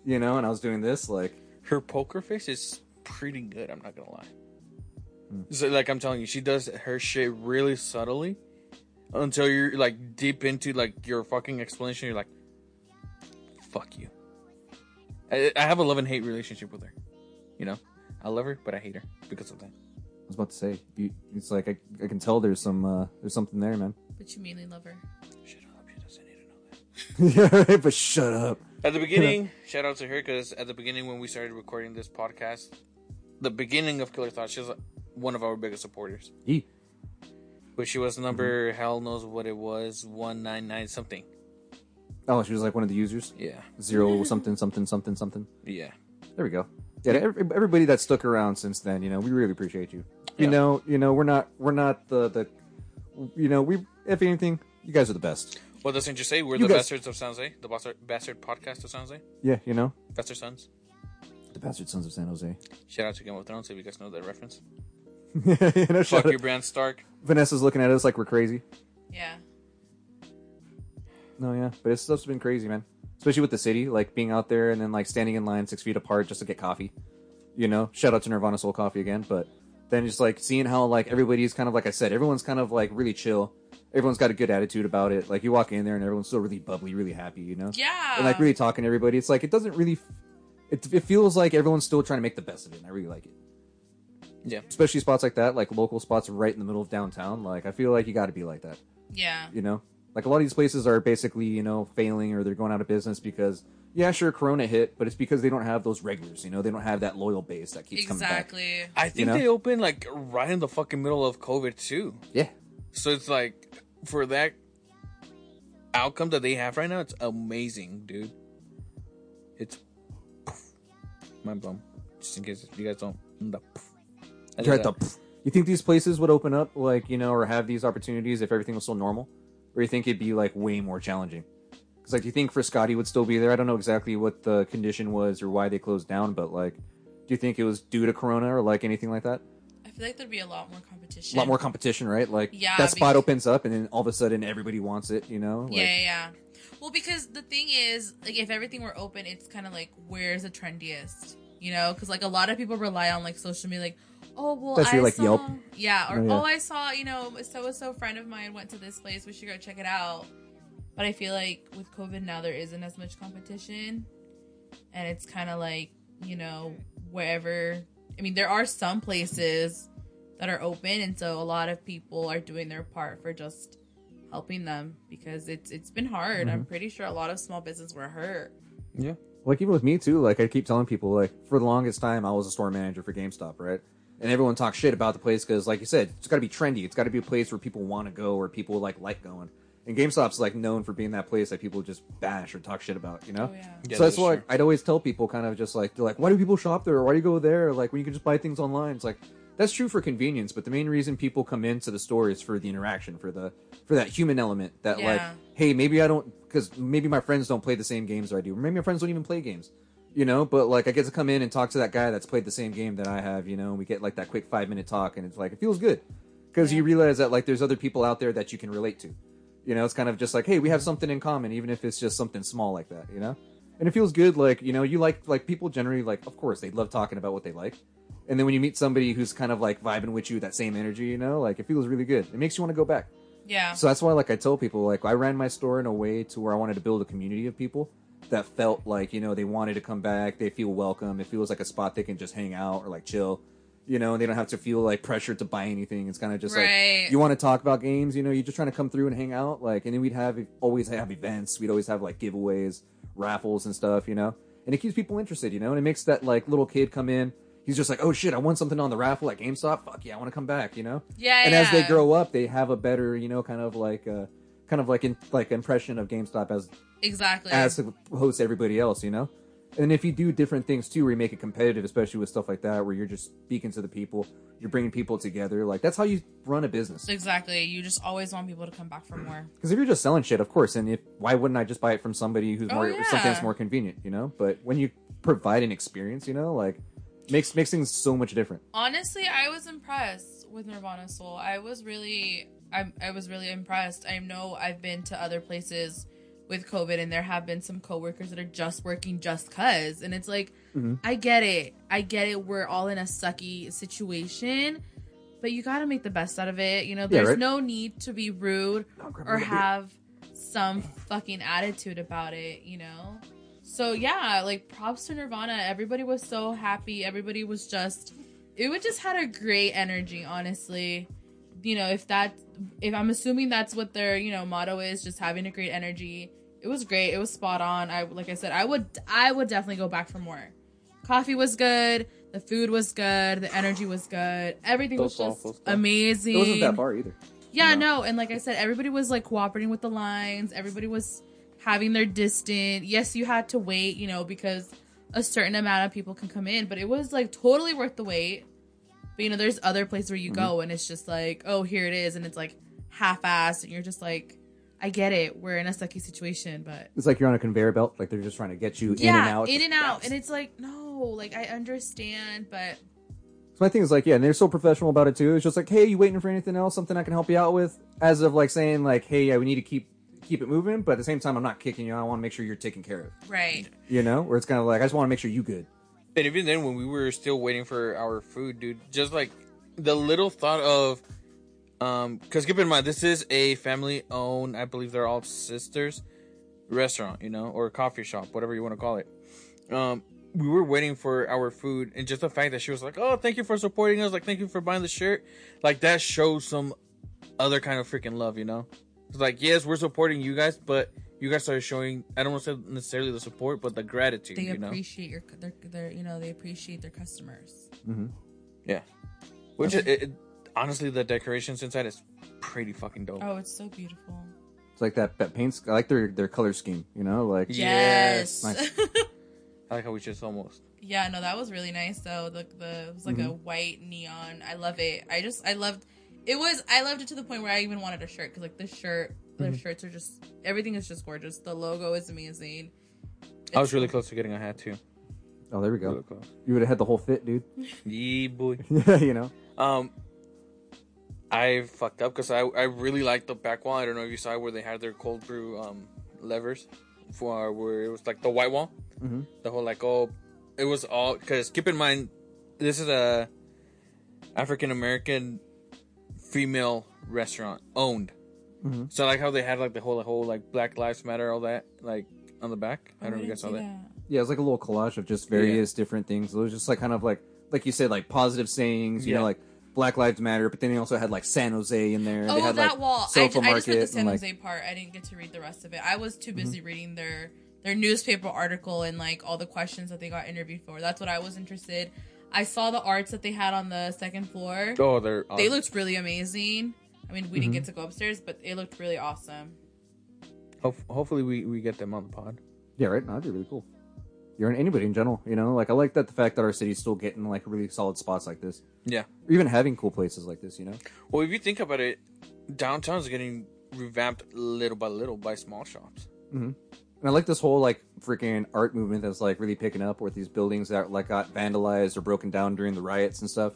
you know and i was doing this like her poker face is pretty good. I'm not gonna lie. Hmm. So, like I'm telling you, she does her shit really subtly until you're like deep into like your fucking explanation. You're like, "Fuck you." I, I have a love and hate relationship with her. You know, I love her, but I hate her because of that. i was about to say you, it's like I, I can tell there's some uh there's something there man But you mainly love her. Yeah right, but shut up At the beginning, shout out to her because at the beginning when we started recording this podcast, the beginning of Killer Thoughts, she's one of our biggest supporters. E. But she was number hell knows what it was one nine nine something. oh she was like one of the users Yeah, zero something something something something yeah. there we go yeah everybody that stuck around since then you know we really appreciate you you Yeah. know you know we're not we're not the the you know we if anything you guys are the best Well, doesn't you say we're You the guys- bastards of San Jose, the bastard, bastard podcast of San Jose, yeah you know bastard sons? the bastard sons of san jose Shout out to Game of Thrones if you guys know that reference. you know, shout Fuck out- you, Bran Stark. Vanessa's looking at us like we're crazy. Yeah. No, yeah, but it's stuff's been crazy, man. Especially with the city, like being out there and then like standing in line six feet apart just to get coffee. You know, shout out to Nirvana Soul Coffee again, but then just like seeing how like everybody's kind of like I said, everyone's kind of like really chill. Everyone's got a good attitude about it. Like you walk in there and everyone's still really bubbly, really happy, you know. Yeah. And like really talking to everybody. It's like it doesn't really. f- It, it feels like everyone's still trying to make the best of it, and I really like it. Yeah. Especially spots like that, like local spots right in the middle of downtown. Like I feel like you got to be like that Yeah. you know like a lot of these places are basically you know failing or they're going out of business because yeah sure corona hit but it's because they don't have those regulars you know they don't have that loyal base that keeps coming back Exactly. I think know? they opened like right in the fucking middle of COVID too. yeah So it's like for that outcome that they have right now, it's amazing, dude. It's mind blown. Just in case you guys don't. The You're did at the you think these places would open up like you know or have these opportunities if everything was still normal or you think it'd be like way more challenging because like do you think Frascati would still be there i don't know exactly what the condition was or why they closed down but like do you think it was due to corona or like anything like that feel like there'd be a lot more competition. a lot more competition right like Yeah, that spot because- opens up and then all of a sudden everybody wants it you know like, yeah, yeah. Well, because the thing is, like, if everything were open, it's kind of like where's the trendiest, you know? Because like a lot of people rely on like social media, like, oh well, That's I your, like, saw, Yelp? yeah, or Oh, yeah. oh I saw, you know, so and so friend of mine went to this place, we should go check it out. But I feel like with COVID now there isn't as much competition, and it's kind of like you know wherever. I mean, there are some places that are open, and so a lot of people are doing their part for just helping them because it's it's been hard. I'm mm-hmm. pretty sure a lot of small business were hurt. Yeah. like even with me too like i keep telling people like for the longest time i was a store manager for gamestop right and everyone talks shit about the place because like you said it's got to be trendy it's got to be a place where people want to go or people like like going and gamestop's like known for being that place that people just bash or talk shit about you know Oh yeah. Yeah, so that's that is why true. I'd always tell people kind of just like they're like, why do people shop there? Why do you go there? Like when you can just buy things online. It's like that's true for convenience, but the main reason people come into the store is for the interaction, for the for that human element. That like, hey, maybe I don't because maybe my friends don't play the same games I do, or maybe my friends don't even play games. You know, but like I get to come in and talk to that guy that's played the same game that I have. You know, and we get like that quick five minute talk, and it's like it feels good because you realize that like there's other people out there that you can relate to. You know, it's kind of just like, hey, we have something in common, even if it's just something small like that. You know, and it feels good. Like you know, you like like people generally like, of course, they love talking about what they like, and then when you meet somebody who's kind of like vibing with you, that same energy, you know, like it feels really good. It makes you want to go back. Yeah. So that's why, like, I tell people, like, I ran my store in a way to where I wanted to build a community of people that felt like, you know, they wanted to come back, they feel welcome, it feels like a spot they can just hang out or like chill, you know, and they don't have to feel like pressured to buy anything. It's kind of just Right. like you want to talk about games, you know, you're just trying to come through and hang out, like, and then we'd have always have events, we'd always have like giveaways, raffles and stuff, you know, and it keeps people interested, you know, and it makes that like little kid come in. He's just like, oh shit, I won something on the raffle at GameStop. Fuck yeah, I want to come back, you know. Yeah, And as they grow up, they have a better, you know, kind of like uh, kind of like in like impression of GameStop as Exactly. as to host everybody else, you know. And if you do different things too, where you make it competitive, especially with stuff like that, where you're just speaking to the people, you're bringing people together, like that's how you run a business. exactly. You just always want people to come back for more. Because if you're just selling shit, of course, and if why wouldn't I just buy it from somebody who's Oh, more yeah. something that's more convenient, you know? But when you provide an experience, you know, like makes makes things so much different. Honestly, I was impressed with Nirvana Soul. I was really, I, I was really impressed. I know I've been to other places with COVID, and there have been some coworkers that are just working just cause, and it's like, I get it, I get it. We're all in a sucky situation, but you got to make the best out of it. You know, there's right. no need to be rude or me a beer. have some fucking attitude about it. You know. So yeah, like props to Nirvana. Everybody was so happy. Everybody was just it would just had a great energy, honestly. You know, if that if I'm assuming that's what their, you know, motto is, just having a great energy. It was great. It was spot on. I like I said, I would I would definitely go back for more. Coffee was good, the food was good, the energy was good. Everything was just amazing. It wasn't that far either. Yeah, no, and like I said, everybody was like cooperating with the lines. Everybody was having their distance. Yes, you had to wait, you know, because a certain amount of people can come in, but it was like totally worth the wait. But you know, there's other places where you Mm-hmm. go and it's just like, oh, here it is, and it's like half-assed, and you're just like, I get it, we're in a sucky situation, but It's like you're on a conveyor belt, like they're just trying to get you in and out. in and out, and it's like, no, like I understand, but So my thing is like, yeah, and they're so professional about it too. It's just like, hey, you waiting for anything else? Something I can help you out with? As of like saying like, hey, yeah, we need to keep keep it moving, but at the same time, I'm not kicking you. I want to make sure you're taken care of. right, You know, where it's kind of like I just want to make sure you good. And even then, when we were still waiting for our food, dude, just like the little thought of, um, because keep in mind, this is a family owned, I believe they're all sisters, restaurant, you know, or coffee shop, whatever you want to call it. Um, we were waiting for our food, and just the fact that she was like, "Oh, thank you for supporting us," like, "Thank you for buying the shirt," like that shows some other kind of freaking love, you know. It's like, yes, we're supporting you guys, but you guys are showing. I don't want to say necessarily the support, but the gratitude, they you know. appreciate your their, their you know they appreciate their customers. Yeah. Which it, it, honestly, the decorations inside is pretty fucking dope. Oh, it's so beautiful. It's like that that paints. I like their their color scheme. You know, like Yes. Nice. I like how we just almost. yeah, no, that was really nice though. The the it was like a Mm-hmm. white neon. I love it. I just I loved it was I loved it to the point where I even wanted a shirt because like the shirt Mm-hmm. shirts are just everything is just gorgeous. The logo is amazing. I was really close to getting a hat too. oh, there we Really go. close. You would have had the whole fit, dude. Yeah, boy. you know. Um, I fucked up because I I really liked the back wall. I don't know if you saw where they had their cold brew um levers for where it was like the white wall. Mhm. The whole like oh, it was all because keep in mind this is a African American female restaurant owned. Mhm. So like how they had like the whole the whole like Black Lives Matter all that like on the back. I don't know if you guys saw that. Yeah, it's like a little collage of just various different things. It was just like kind of like like you said, like positive sayings. You Yeah. know, like Black Lives Matter, but then they also had like San Jose in there. Oh, they had, that like, wall! I, Sofa I just read the Market San and, like- Jose part. I didn't get to read the rest of it. I was too busy reading their their newspaper article and like all the questions that they got interviewed for. That's what I was interested. I saw the arts that they had on the second floor. Oh, they're They looked really amazing. I mean, we didn't get mm-hmm. to go upstairs, but it looked really awesome. Ho- hopefully we we get them on the pod. Yeah, right. No, that'd be really cool. You're in anybody in general, you know. Like I like that the fact that our city's still getting like really solid spots like this, Yeah. or even having cool places like this. You know. Well, if you think about it, downtown's getting revamped little by little by small shops. Mm-hmm. And I like this whole like freaking art movement that's like really picking up with these buildings that like got vandalized or broken down during the riots and stuff.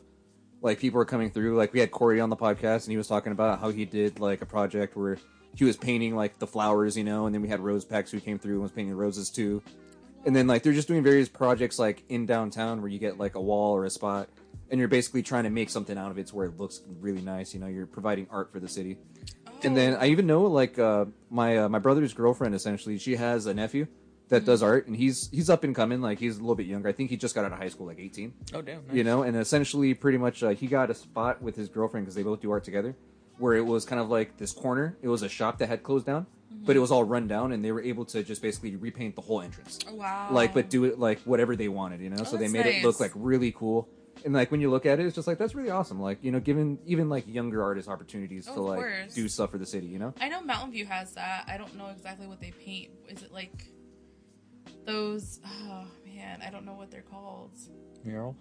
Like people are coming through. Like we had Corey on the podcast and he was talking about how he did like a project where he was painting like the flowers, you know, and then we had Rose Packs who came through and was painting roses too. And then like they're just doing various projects like in downtown where you get like a wall or a spot and you're basically trying to make something out of it to where it looks really nice, you know, you're providing art for the city. And then I even know like uh, my uh, my brother's girlfriend essentially she has a nephew that does art and he's he's up and coming like he's a little bit younger. I think he just got out of high school like 18. Oh damn! Nice. You know, and essentially pretty much uh, he got a spot with his girlfriend because they both do art together where it was kind of like this corner. It was a shop that had closed down, but it was all run down and they were able to just basically repaint the whole entrance. Oh, wow. Like but do it like whatever they wanted, you know? so they made it look like really cool. And like when you look at it, it's just like that's really awesome. Like you know, giving even like younger artists opportunities Oh, to like course. do stuff for the city. You know, I know Mountain View has that. I don't know exactly what they paint. Is it like those? Oh man, I don't know what they're called. Murals.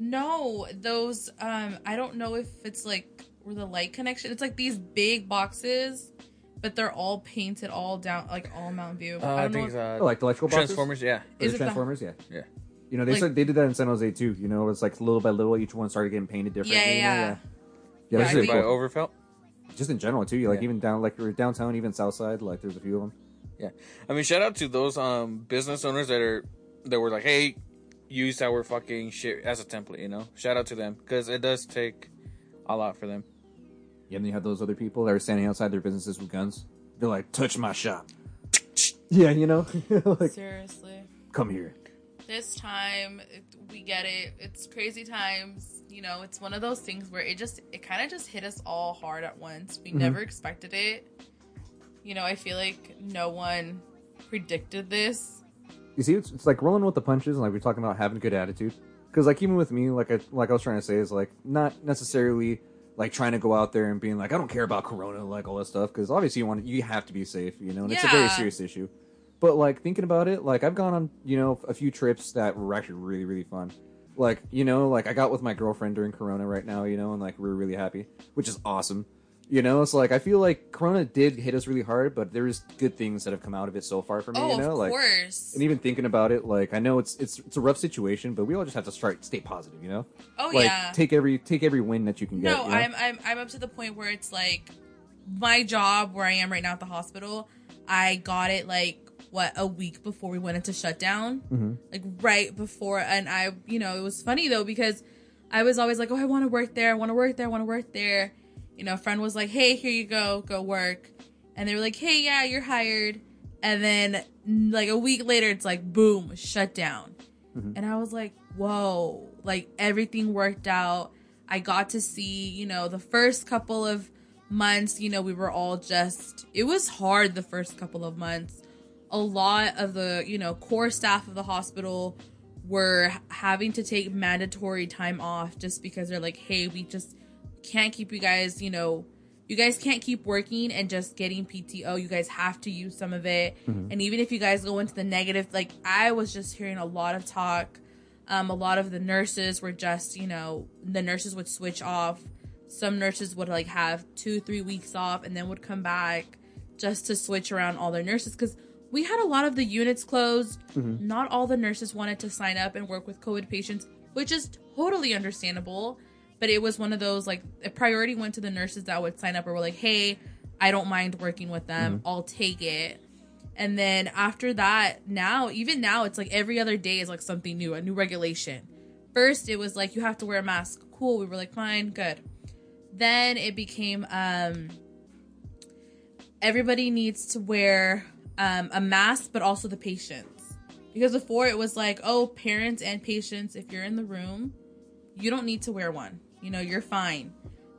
No, those. Um, I don't know if it's like where the light connection. It's like these big boxes, but they're all painted all down, like all Mountain View. Uh, I I don't think know. it's, uh, Oh, like the electrical boxes? Transformers. Yeah. Is the it the- Transformers, yeah. Yeah. You know, they Like- said they did that in San Jose too. You know, it's like little by little, each one started getting painted differently. Yeah, yeah, yeah. yeah. Yeah, Yeah, I really By cool. Overfelt. Just in general too. you Like Yeah. even down, like or downtown, even south side. Like there's a few of them. Yeah, I mean, shout out to those um business owners that are that were like, hey, use our fucking shit as a template. You know, shout out to them because it does take a lot for them. Yeah, and then you have those other people that are standing outside their businesses with guns. They're like, "Touch my shop." Yeah, you know, like Seriously. come here. this time it, we get it it's crazy times you know it's one of those things where it just it kind of just hit us all hard at once we never expected it you know i feel like no one predicted this You see, it's, it's like rolling with the punches, and like we're talking about having a good attitude. Because like even with me, like I like I was trying to say is like not necessarily like trying to go out there and being like I don't care about Corona, like all that stuff. Because obviously you want you have to be safe, you know, and it's a very serious issue. But like thinking about it, like I've gone on you know a few trips that were actually really really fun. Like you know, like I got with my girlfriend during Corona right now, you know, and like we're really happy, which is awesome. You know, it's like I feel like Corona did hit us really hard, but there's good things that have come out of it so far for me. oh you know, of like course and even thinking about it, like I know it's it's it's a rough situation, but we all just have to start stay positive, you know. oh like yeah take every take every win that you can get. no you know? I'm, I'm i'm up to the point where it's like my job where i am right now at the hospital i got it like what a week before we went into shutdown Mhm. like right before and i you know it was funny though because i was always like oh i want to work there i want to work there i want to work there you know a friend was like hey here you go go work. And they were like hey yeah you're hired. And then like a week later it's like boom shut down. Mm-hmm. And i was like whoa like everything worked out. I got to see you know the first couple of months you know we were all just it was hard the first couple of months. A lot of the you know core staff of the hospital were having to take mandatory time off just because they're like hey we just can't keep you guys you know you guys can't keep working and just getting pto you guys have to use some of it. And even if you guys go into the negative like i was just hearing a lot of talk um, a lot of the nurses were just you know the nurses would switch off. Some nurses would like have two three weeks off and then would come back just to switch around all their nurses. Because we had a lot of the units closed. Not all the nurses wanted to sign up and work with covid patients which is totally understandable but it was one of those like a priority went to the nurses that would sign up or were like hey i don't mind working with them i'll take it and then after that, now, even now, it's like every other day is like something new, a new regulation. First, it was like you have to wear a mask. Cool. We were like, fine, good. Then it became um everybody needs to wear um, a mask, but also the patients. Because before it was like, oh, parents and patients, if you're in the room, you don't need to wear one. You know, you're fine.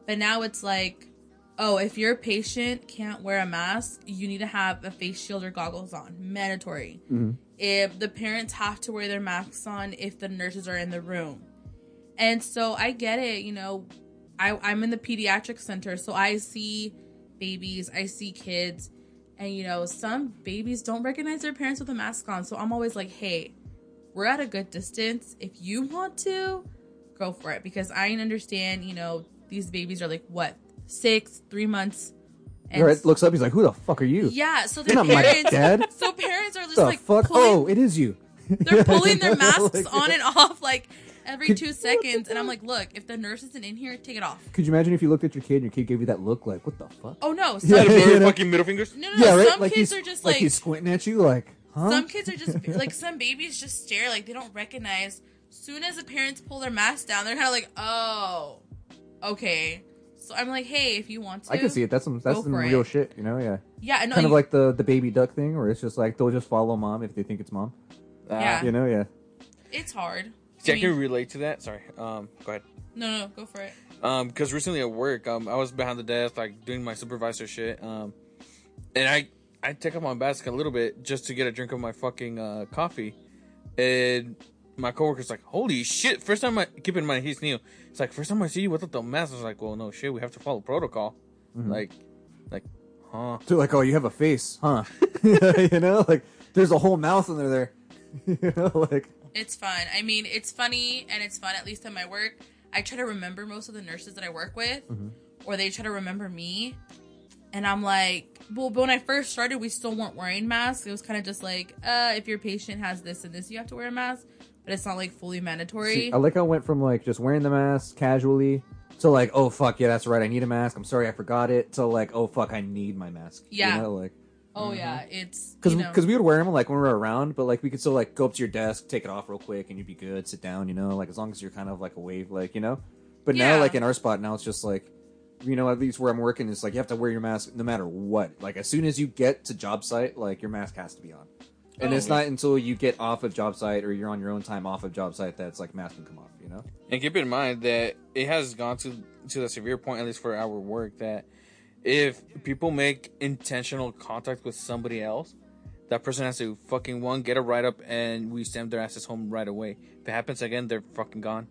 But now it's like, oh, if your patient can't wear a mask, you need to have a face shield or goggles on. Mandatory. Mm-hmm. If the parents have to wear their masks on if the nurses are in the room. And so I get it, you know, I, I'm in the pediatric center, so I see babies, I see kids, and you know, some babies don't recognize their parents with a mask on. So I'm always like, hey, we're at a good distance. If you want to, go for it. Because I understand, you know, these babies are like what, six, three months. And Right, looks up. He's like, "Who the fuck are you?" yeah, so You're their not my parents dad. so parents are just the like fuck? Oh, pulling, Oh, it is you. they're pulling their masks like- on and off like every Could- two seconds. And I'm like, look, if the nurse isn't in here, take it off. Could you imagine if you looked at your kid and your kid gave you that look, like, "What the fuck?" Oh no, some, Yeah, Blur you know? fucking middle fingers. no, no, no. yeah, right. Some like kids are just like, like, he's squinting at you, like, huh? some kids are just like some babies just stare like they don't recognize. Soon as the parents pull their mask down, they're kind of like, oh, okay. So I'm like, hey, if you want to, I can see it. That's some that's some real it. shit. You know, yeah. Yeah, I know. kind of like the the baby duck thing, where it's just like they'll just follow mom if they think it's mom. Yeah. You know, yeah. it's hard. See, I I can mean- relate to that. Sorry. Um, go ahead. No, no, go for it. Um, because recently at work, um, I was behind the desk, like doing my supervisor shit. Um, and I I take off my mask a little bit just to get a drink of my fucking uh coffee, and my coworker's like, "Holy shit!" First time I keep in mind he's new. It's like first time I see you without the mask. I was like, "Well, no shit, we have to follow protocol." Mm-hmm. Like, like, huh? So like, oh, you have a face, huh? you know, like there's a whole mouth under there. There. You know, like It's fun. I mean, it's funny and it's fun at least at my work. I try to remember most of the nurses that I work with, or they try to remember me. And I'm like, well, but when I first started, we still weren't wearing masks. It was kind of just like, uh, if your patient has this and this, you have to wear a mask, but it's not like fully mandatory. See, I like how it went from like just wearing the mask casually to like, oh fuck yeah, that's right, I need a mask. I'm sorry, I forgot it. To like, oh fuck, I need my mask. Yeah. you know, like oh mm-hmm. yeah, it's because you know, because we would wear them like when we were around, but like we could still like go up to your desk, take it off real quick, and you'd be good, sit down, you know, like as long as you're kind of like away, like you know. But now, like in our spot now, it's just like, you know, at least where I'm working, it's like you have to wear your mask no matter what. Like as soon as you get to job site, like your mask has to be on. And Oh. it's not until you get off of job site or you're on your own time off of job site that's like mask can come off, you know? And keep in mind that it has gone to to the severe point, at least for our work, that if people make intentional contact with somebody else, that person has to fucking one get a write up, and we send their asses home right away. If it happens again, they're fucking gone.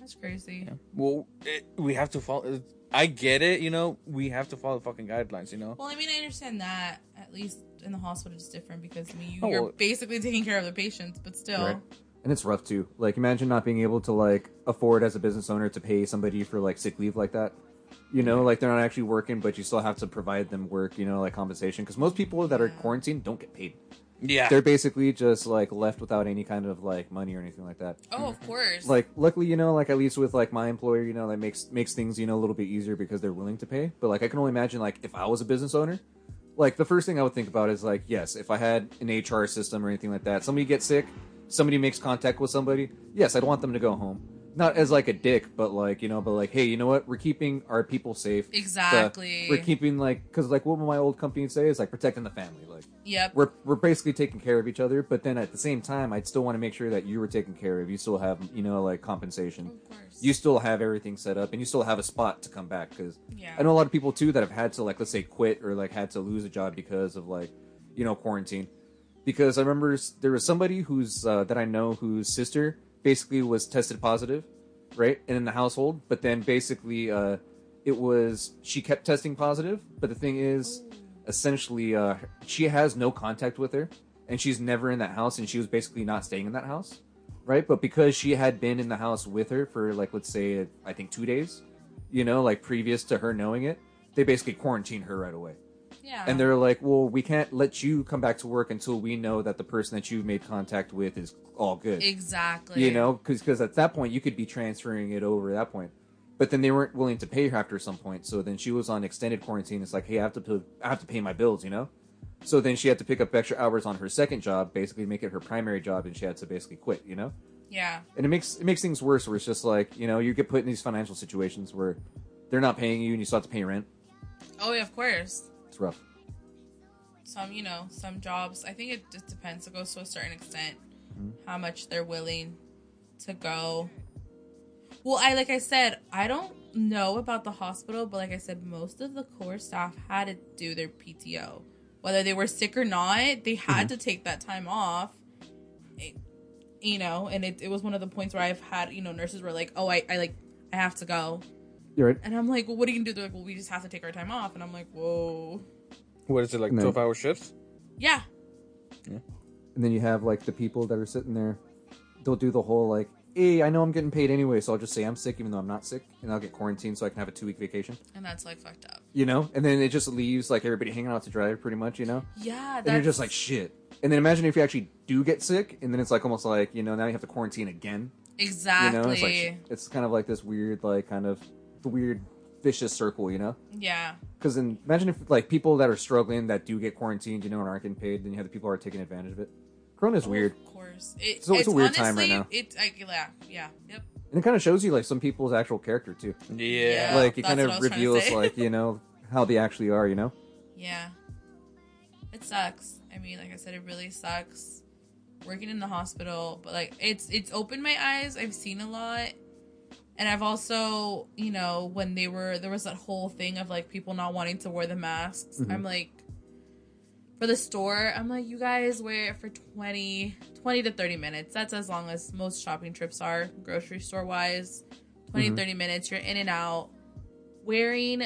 that's crazy. Well, it, we have to follow. I get it, you know. We have to follow fucking guidelines, you know. Well, I mean, I understand that. At least in the hospital, it's different because I mean, you, Oh, you're well- basically taking care of the patients, but still, Right. And it's rough too. Like imagine not being able to like afford as a business owner to pay somebody for like sick leave like that. You know, like they're not actually working, but you still have to provide them work. You know, like compensation because most people that are quarantined don't get paid. Yeah, They're basically just like left without any kind of like money or anything like that. oh, of course, Like luckily, you know, like at least with like my employer, you know, that makes makes things you know a little bit easier because they're willing to pay. But like I can only imagine like if I was a business owner, like the first thing I would think about is like yes, if I had an HR system or anything like that, somebody gets sick, somebody makes contact with somebody, yes, I'd want them to go home. Not as like a dick, but like you know, but like hey, you know what? We're keeping our people safe. The- Exactly. we're keeping like because like what would my old company say is like protecting the family. Like yep, we're we're basically taking care of each other, but then at the same time, I'd still want to make sure that you were taken care of. You still have you know like compensation. of course. You still have everything set up, and you still have a spot to come back. Because Yeah. I know a lot of people too that have had to like let's say quit or like had to lose a job because of like you know quarantine. Because I remember there was somebody who's uh, that I know whose sister basically was tested positive, right, and in the household. But then basically, uh, it was she kept testing positive. But the thing is, essentially, uh, she has no contact with her, and she's never in that house, and she was basically not staying in that house, right? But because she had been in the house with her for like let's say I think two days, you know, like previous to her knowing it, they basically quarantined her right away. yeah, And they're like, well, we can't let you come back to work until we know that the person that you've made contact with is all good. exactly. You know, because at that point you could be transferring it over at that point. But then they weren't willing to pay her after some point. So then she was on extended quarantine. It's like, hey, I have to pay, I have to pay my bills. You know. So then she had to pick up extra hours on her second job, basically make it her primary job, and she had to basically quit. You know. yeah, And it makes it makes things worse. Where it's just like you know you get put in these financial situations where they're not paying you and you still have to pay rent. oh yeah, of course. It's rough. Some, you know, some jobs. I think it just depends. It goes to a certain extent Mm-hmm. how much they're willing to go. Well, I like I said, I don't know about the hospital, but like I said, most of the core staff had to do their PTO, whether they were sick or not. They had Mm-hmm. to take that time off. It- you know, and it, it was one of the points where I've had you know nurses were like, "Oh, I, I like I have to go," You're right. and I'm like, "Well, what are you gonna do?" They're like, "Well, we just have to take our time off," and I'm like, "Whoa, what is it like? Twelve hour shifts? Yeah. yeah." And then you have like the people that are sitting there. They'll do the whole like, "Hey, I know I'm getting paid anyway, so I'll just say I'm sick even though I'm not sick, and I'll get quarantined so I can have a two week vacation." And that's like fucked up. You know, and then it just leaves like everybody hanging out to dry, pretty much. You know, Yeah, and you're just like shit. And then imagine if you actually do get sick, and then it's like almost like you know now you have to quarantine again. exactly. You know, it's like it's kind of like this weird like kind of the weird vicious circle. You know. yeah, Because imagine if like people that are struggling that do get quarantined, you know, and aren't getting paid, then you have the people who are taking advantage of it. Corona's weird, Of course, it, So it's a weird time right honestly- now. It, I, yeah, yeah, yep. and it kind of shows you like some people's actual character too. Yeah. Yeah. like it kind of I was trying to reveals like you know how they actually are. You know. Yeah. It sucks. I mean, like I said, it really sucks working in the hospital, but like it's it's opened my eyes. I've seen a lot. And I've also, you know, when they were there was that whole thing of like people not wanting to wear the masks. Mhm. I'm like For the store, I'm like, you guys wear it for 20, 20 to 30 minutes. That's as long as most shopping trips are, grocery store wise. 20 mm-hmm. 30 minutes, you're in and out. Wearing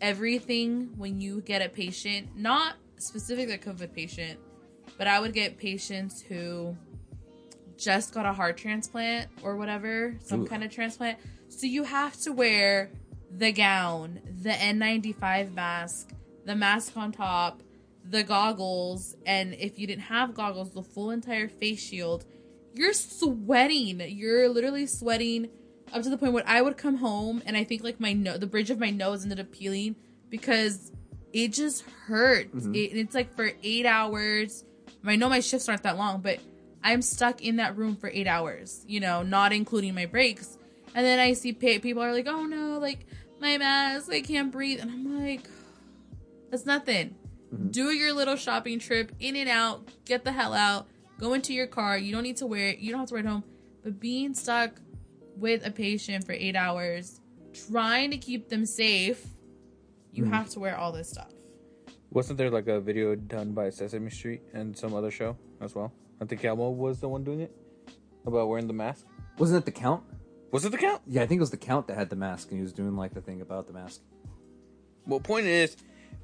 everything when you get a patient, not specifically a COVID patient, but I would get patients who just got a heart transplant or whatever, some Ooh. kind of transplant. So you have to wear the gown, the N95 mask, the mask on top, the goggles, and if you didn't have goggles, the full entire face shield. You're sweating. You're literally sweating up to the point where I would come home and I think like my no- the bridge of my nose ended up peeling because it just hurts. Mm-hmm. It, it's like for eight hours. I know my shifts aren't that long, but I'm stuck in that room for eight hours. You know, not including my breaks. And then I see pa- people are like, "Oh no, like my mask, I can't breathe," and I'm like, "That's nothing. Mm-hmm. Do your little shopping trip, in and out, get the hell out, go into your car. You don't need to wear it. You don't have to wear it home. But being stuck with a patient for eight hours, trying to keep them safe, you mm-hmm. have to wear all this stuff. Wasn't there like a video done by Sesame Street and some other show as well? I think Elmo was the one doing it about wearing the mask. Wasn't it the count? Was it the count? Yeah, I think it was the count that had the mask, and he was doing like the thing about the mask. Well, point is,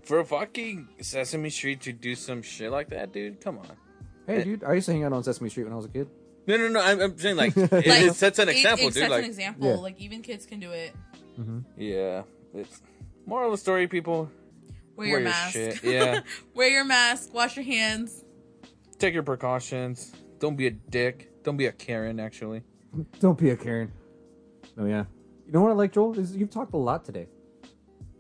for fucking Sesame Street to do some shit like that, dude, come on. Hey, eh. dude, I used to hang out on Sesame Street when I was a kid. No, no, no. I'm, I'm saying like, it, Like, it sets an it- example, it dude. sets Like, an example. Yeah. Like even kids can do it. Mm-hmm. yeah, it's moral of the story, people. Wear, your your mask. shit, yeah. wear your mask. Wash your hands. Take your precautions. Don't be a dick. Don't be a Karen. Actually, Don't be a Karen. Oh yeah. You know what I like, Joel? Is you've talked a lot today.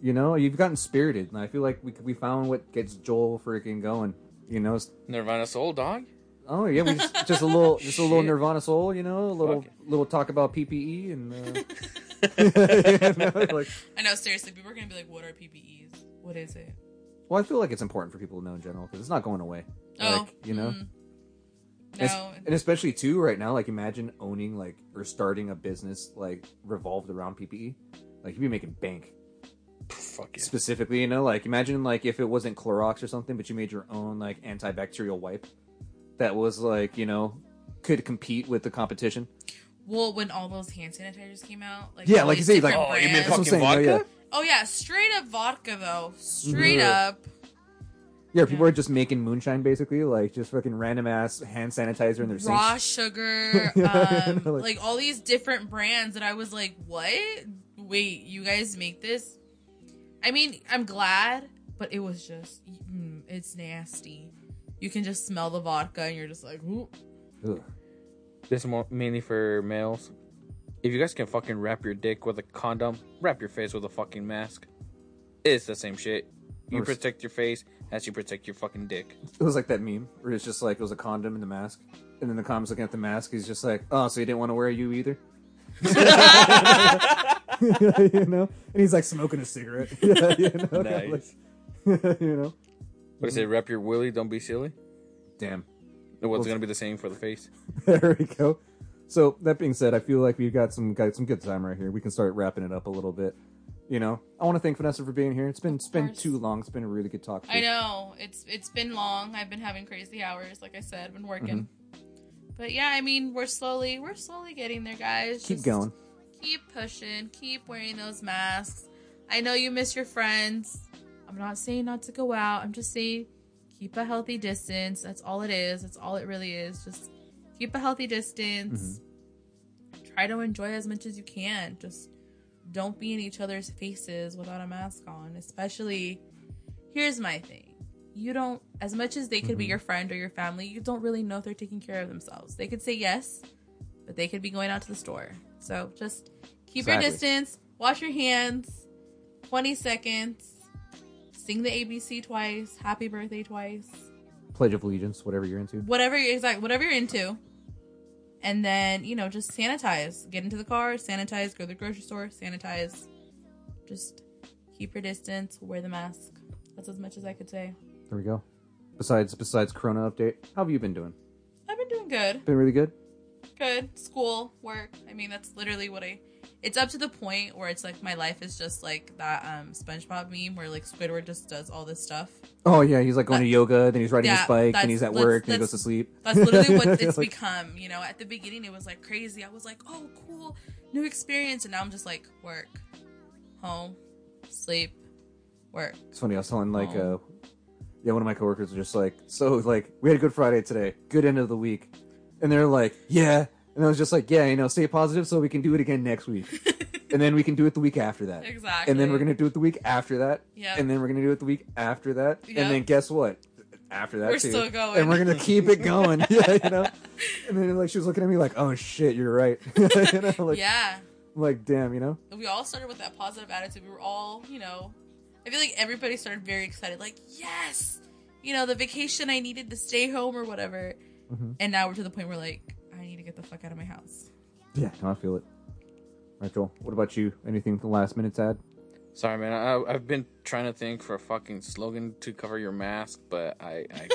You know, you've gotten spirited, and I feel like we we found what gets Joel freaking going. You know, it's- Nirvana soul dog. oh yeah, we just, just a little, just a little Shit. Nirvana soul. You know, a little Fuck little talk about PPE and. Uh, you know, like, I know. Seriously, people are gonna be like, "What are PPEs? What is it?" well, I feel like it's important for people to know in general because it's not going away. Oh, like, you know, mm. Es- No. and especially too right now. Like, imagine owning like or starting a business like revolved around PPE. Like, you'd be making bank. Fuck yeah. specifically, you know, like imagine like if it wasn't Clorox or something, but you made your own like antibacterial wipe that was like, you know, could compete with the competition. Well, when all those hand sanitizers came out, like Yeah, all like you these say, like, different Oh, you mean brands- That's what I'm fucking saying, vodka? yeah, Oh yeah, straight up vodka though. Straight Mhm. up. Yeah, people are just making moonshine basically, like just fucking random ass hand sanitizer in their raw sinks. sugar, Yeah, um, like- like all these different brands that I was like, what? Wait, you guys make this? I mean, I'm glad, but it was just, mm, it's nasty. You can just smell the vodka, and you're just like, ooh. Ugh. This is more mainly for males. If you guys can fucking wrap your dick with a condom, wrap your face with a fucking mask. It's the same shit. You protect your face as you protect your fucking dick. It was like that meme where it's just like it was a condom and the mask, and then the condom's looking at the mask. He's just like, "Oh, so you didn't want to wear you either." you know, and he's like smoking a cigarette. yeah, you know, Nice. like- you know, What is it? Wrap your willy, don't be silly. damn. What's Well- gonna be the same for the face? there we go. So that being said, I feel like we've got some got some good time right here. We can start wrapping it up a little bit. You know, I want to thank Vanessa for being here. It's been it's been too long. It's been a really good talk. to I you. know it's it's been long. I've been having crazy hours, like I said, been working. Mm-hmm. But yeah, I mean, we're slowly we're slowly getting there, guys. Keep Just going. Keep pushing. Keep wearing those masks. I know you miss your friends. I'm not saying not to go out. I'm just saying keep a healthy distance. That's all it is. That's all it really is. Just keep a healthy distance. Mm-hmm. Try to enjoy as much as you can. Just don't be in each other's faces without a mask on. Especially, here's my thing. You don't, as much as they could be mm-hmm. your friend or your family, you don't really know if they're taking care of themselves. They could say yes, but they could be going out to the store. So just keep your distance, wash your hands, 20 seconds, sing the ABC twice, happy birthday twice, Pledge of Allegiance, whatever you're into. whatever you're exactly whatever you're into. And then, you know, just sanitize. Get into the car, sanitize, go to the grocery store, sanitize. Just keep your distance, wear the mask. That's as much as I could say. There we go. Besides besides Corona update, how have you been doing? I've been doing good. Been really good. Good. School, work. I mean, that's literally what I it's up to the point where it's like my life is just like that um SpongeBob meme where like Squidward just does all this stuff. Oh yeah, he's like going to yoga, then he's riding his bike, then he's at work, then he goes to sleep. That's literally what it's Like, become. You know, at the beginning it was like crazy. I was like, oh, cool, new experience, and now I'm just like work, home, sleep, work. It's funny. I was telling like, uh, yeah, one of my coworkers was just like, so like we had a good Friday today, good end of the week, and they're like, yeah, and I was just like, yeah, you know, stay positive so we can do it again next week, and then we can do it the week after that, Exactly. and then we're gonna do it the week after that, Yep. and then we're gonna do it the week after that, Yep. and then guess what? After that, We're too. still going. and we're gonna keep it going. yeah, you know. And then like she was looking at me like, oh shit, you're right. you know, like, yeah, I'm like damn, you know. we all started with that positive attitude. We were all, you know, I feel like everybody started very excited, like yes, you know, the vacation I needed to stay home or whatever, Mm-hmm. and now we're to the point where like I need to get the fuck out of my house. Yeah, no, I feel it. Rachel, What about you? Anything the last minute to add? Sorry, man. I, I've been trying to think for a fucking slogan to cover your mask, but I. I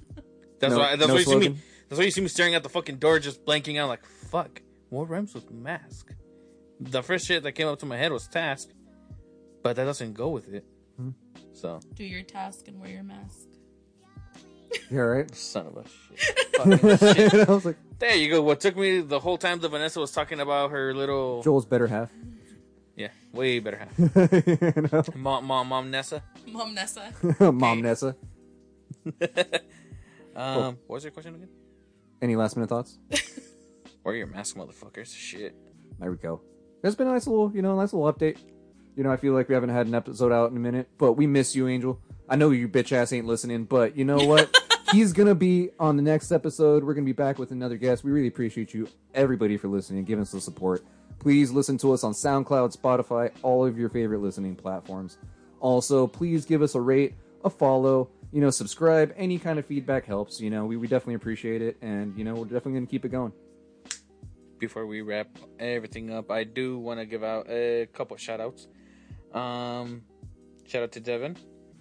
that's No- why. That's no why you see me. That's why you see me staring at the fucking door, just blanking out, like fuck. What rhymes with mask? The first shit that came up to my head was task, but that doesn't go with it. Hmm. So, Do your task and wear your mask. You all right? son of a shit. Fucking shit. I was like, There you go. What took me the whole time that Vanessa was talking about her little, Joel's better half. yeah, way better half. you know? Mom, mom, mom, Nessa. Mom Nessa. Mom Nessa. Um, what was your question again? Any last minute thoughts? Wear your mask, motherfuckers. Shit. There we go. It's been a nice little, you know, nice little update. You know, I feel like we haven't had an episode out in a minute, but we miss you, Angel. I know you bitch ass ain't listening, but you know what? He's gonna be on the next episode. We're gonna be back with another guest. We really appreciate you, everybody, for listening and giving us the support. Please listen to us on SoundCloud, Spotify, all of your favorite listening platforms. Also, please give us a rate, a follow, you know, subscribe. Any kind of feedback helps. You know, we, we definitely appreciate it, and you know, we're definitely gonna keep it going. before we wrap everything up, I do want to give out a couple shout outs. Um, shout out to Devin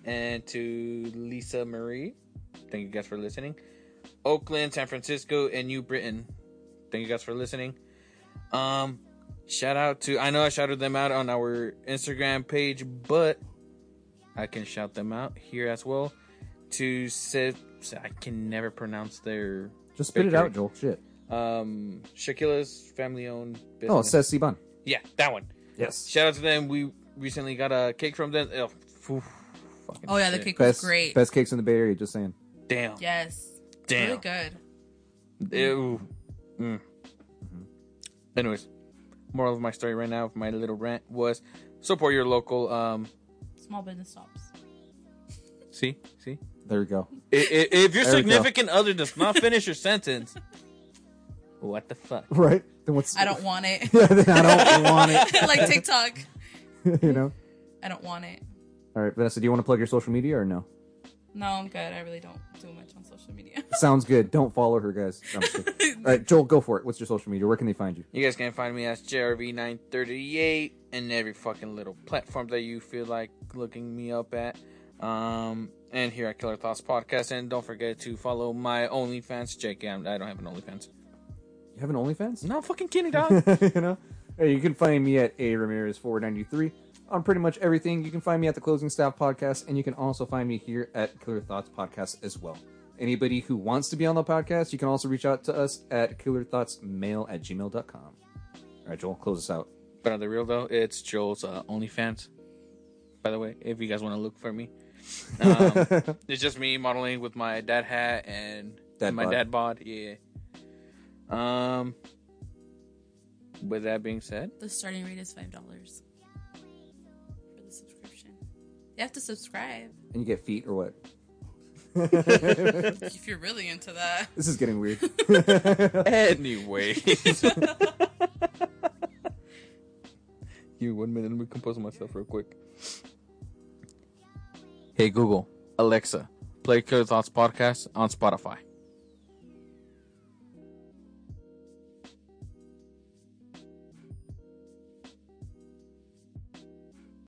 and to Lisa Marie. Thank you guys for listening. Oakland, San Francisco, and New Britain. Thank you guys for listening. Um, shout out to I know I shouted them out on our Instagram page, but I can shout them out here as well. To say I can never pronounce their Just spit it out, Joel. Shit. um Shaquila's family owned business. Oh, it says Siban. yeah, that one. Yes. Shout out to them. We recently got a cake from them. Oh, fucking Oh yeah, the shit. cake was Best, great. best cakes in the Bay Area. Just saying. Damn. Yes. Damn. Really good. Ew. Mm. Anyways, moral of my story right now, my little rant was support your local. Um, Small business stops. see, see. There you go. I- I- If your There we go. significant other does not finish your sentence, what the fuck? Right? Then what's I don't want it. Yeah, then I don't want it. like TikTok. you know. I don't want it. All right, Vanessa, do you want to plug your social media or no? No, I'm good. I really don't do much on social media. Sounds good. Don't follow her, guys. No, I'm just kidding. All right, Joel, go for it. What's your social media? Where can they find you? You guys can find me as JRV938 and every fucking little platform that you feel like looking me up at. Um, and here at Killer Thoughts Podcast. And don't forget to follow my OnlyFans. JK, I'm, I don't have an OnlyFans. You have an OnlyFans? No, I'm fucking kidding, dog. you know. Hey, you can find me at a Ramirez four ninety three on pretty much everything. You can find me at the Closing Staff Podcast, and you can also find me here at Killer Thoughts Podcast as well. Anybody who wants to be on the podcast, you can also reach out to us at killerthoughtsmail at gmail.com. All right, Joel, close us out. but on the real, though, it's Joel's uh, OnlyFans. By the way, if you guys want to look for me, um, it's just me modeling with my dad hat and Dad my bod. dad bod. Yeah. Um. With that being said, The starting rate is five dollars for the subscription. You have to subscribe And you get feet or what? if you're really into that. This is getting weird. anyway. you one minute. Let me compose myself real quick. Hey Google, Alexa, play Killer Thoughts podcast on Spotify.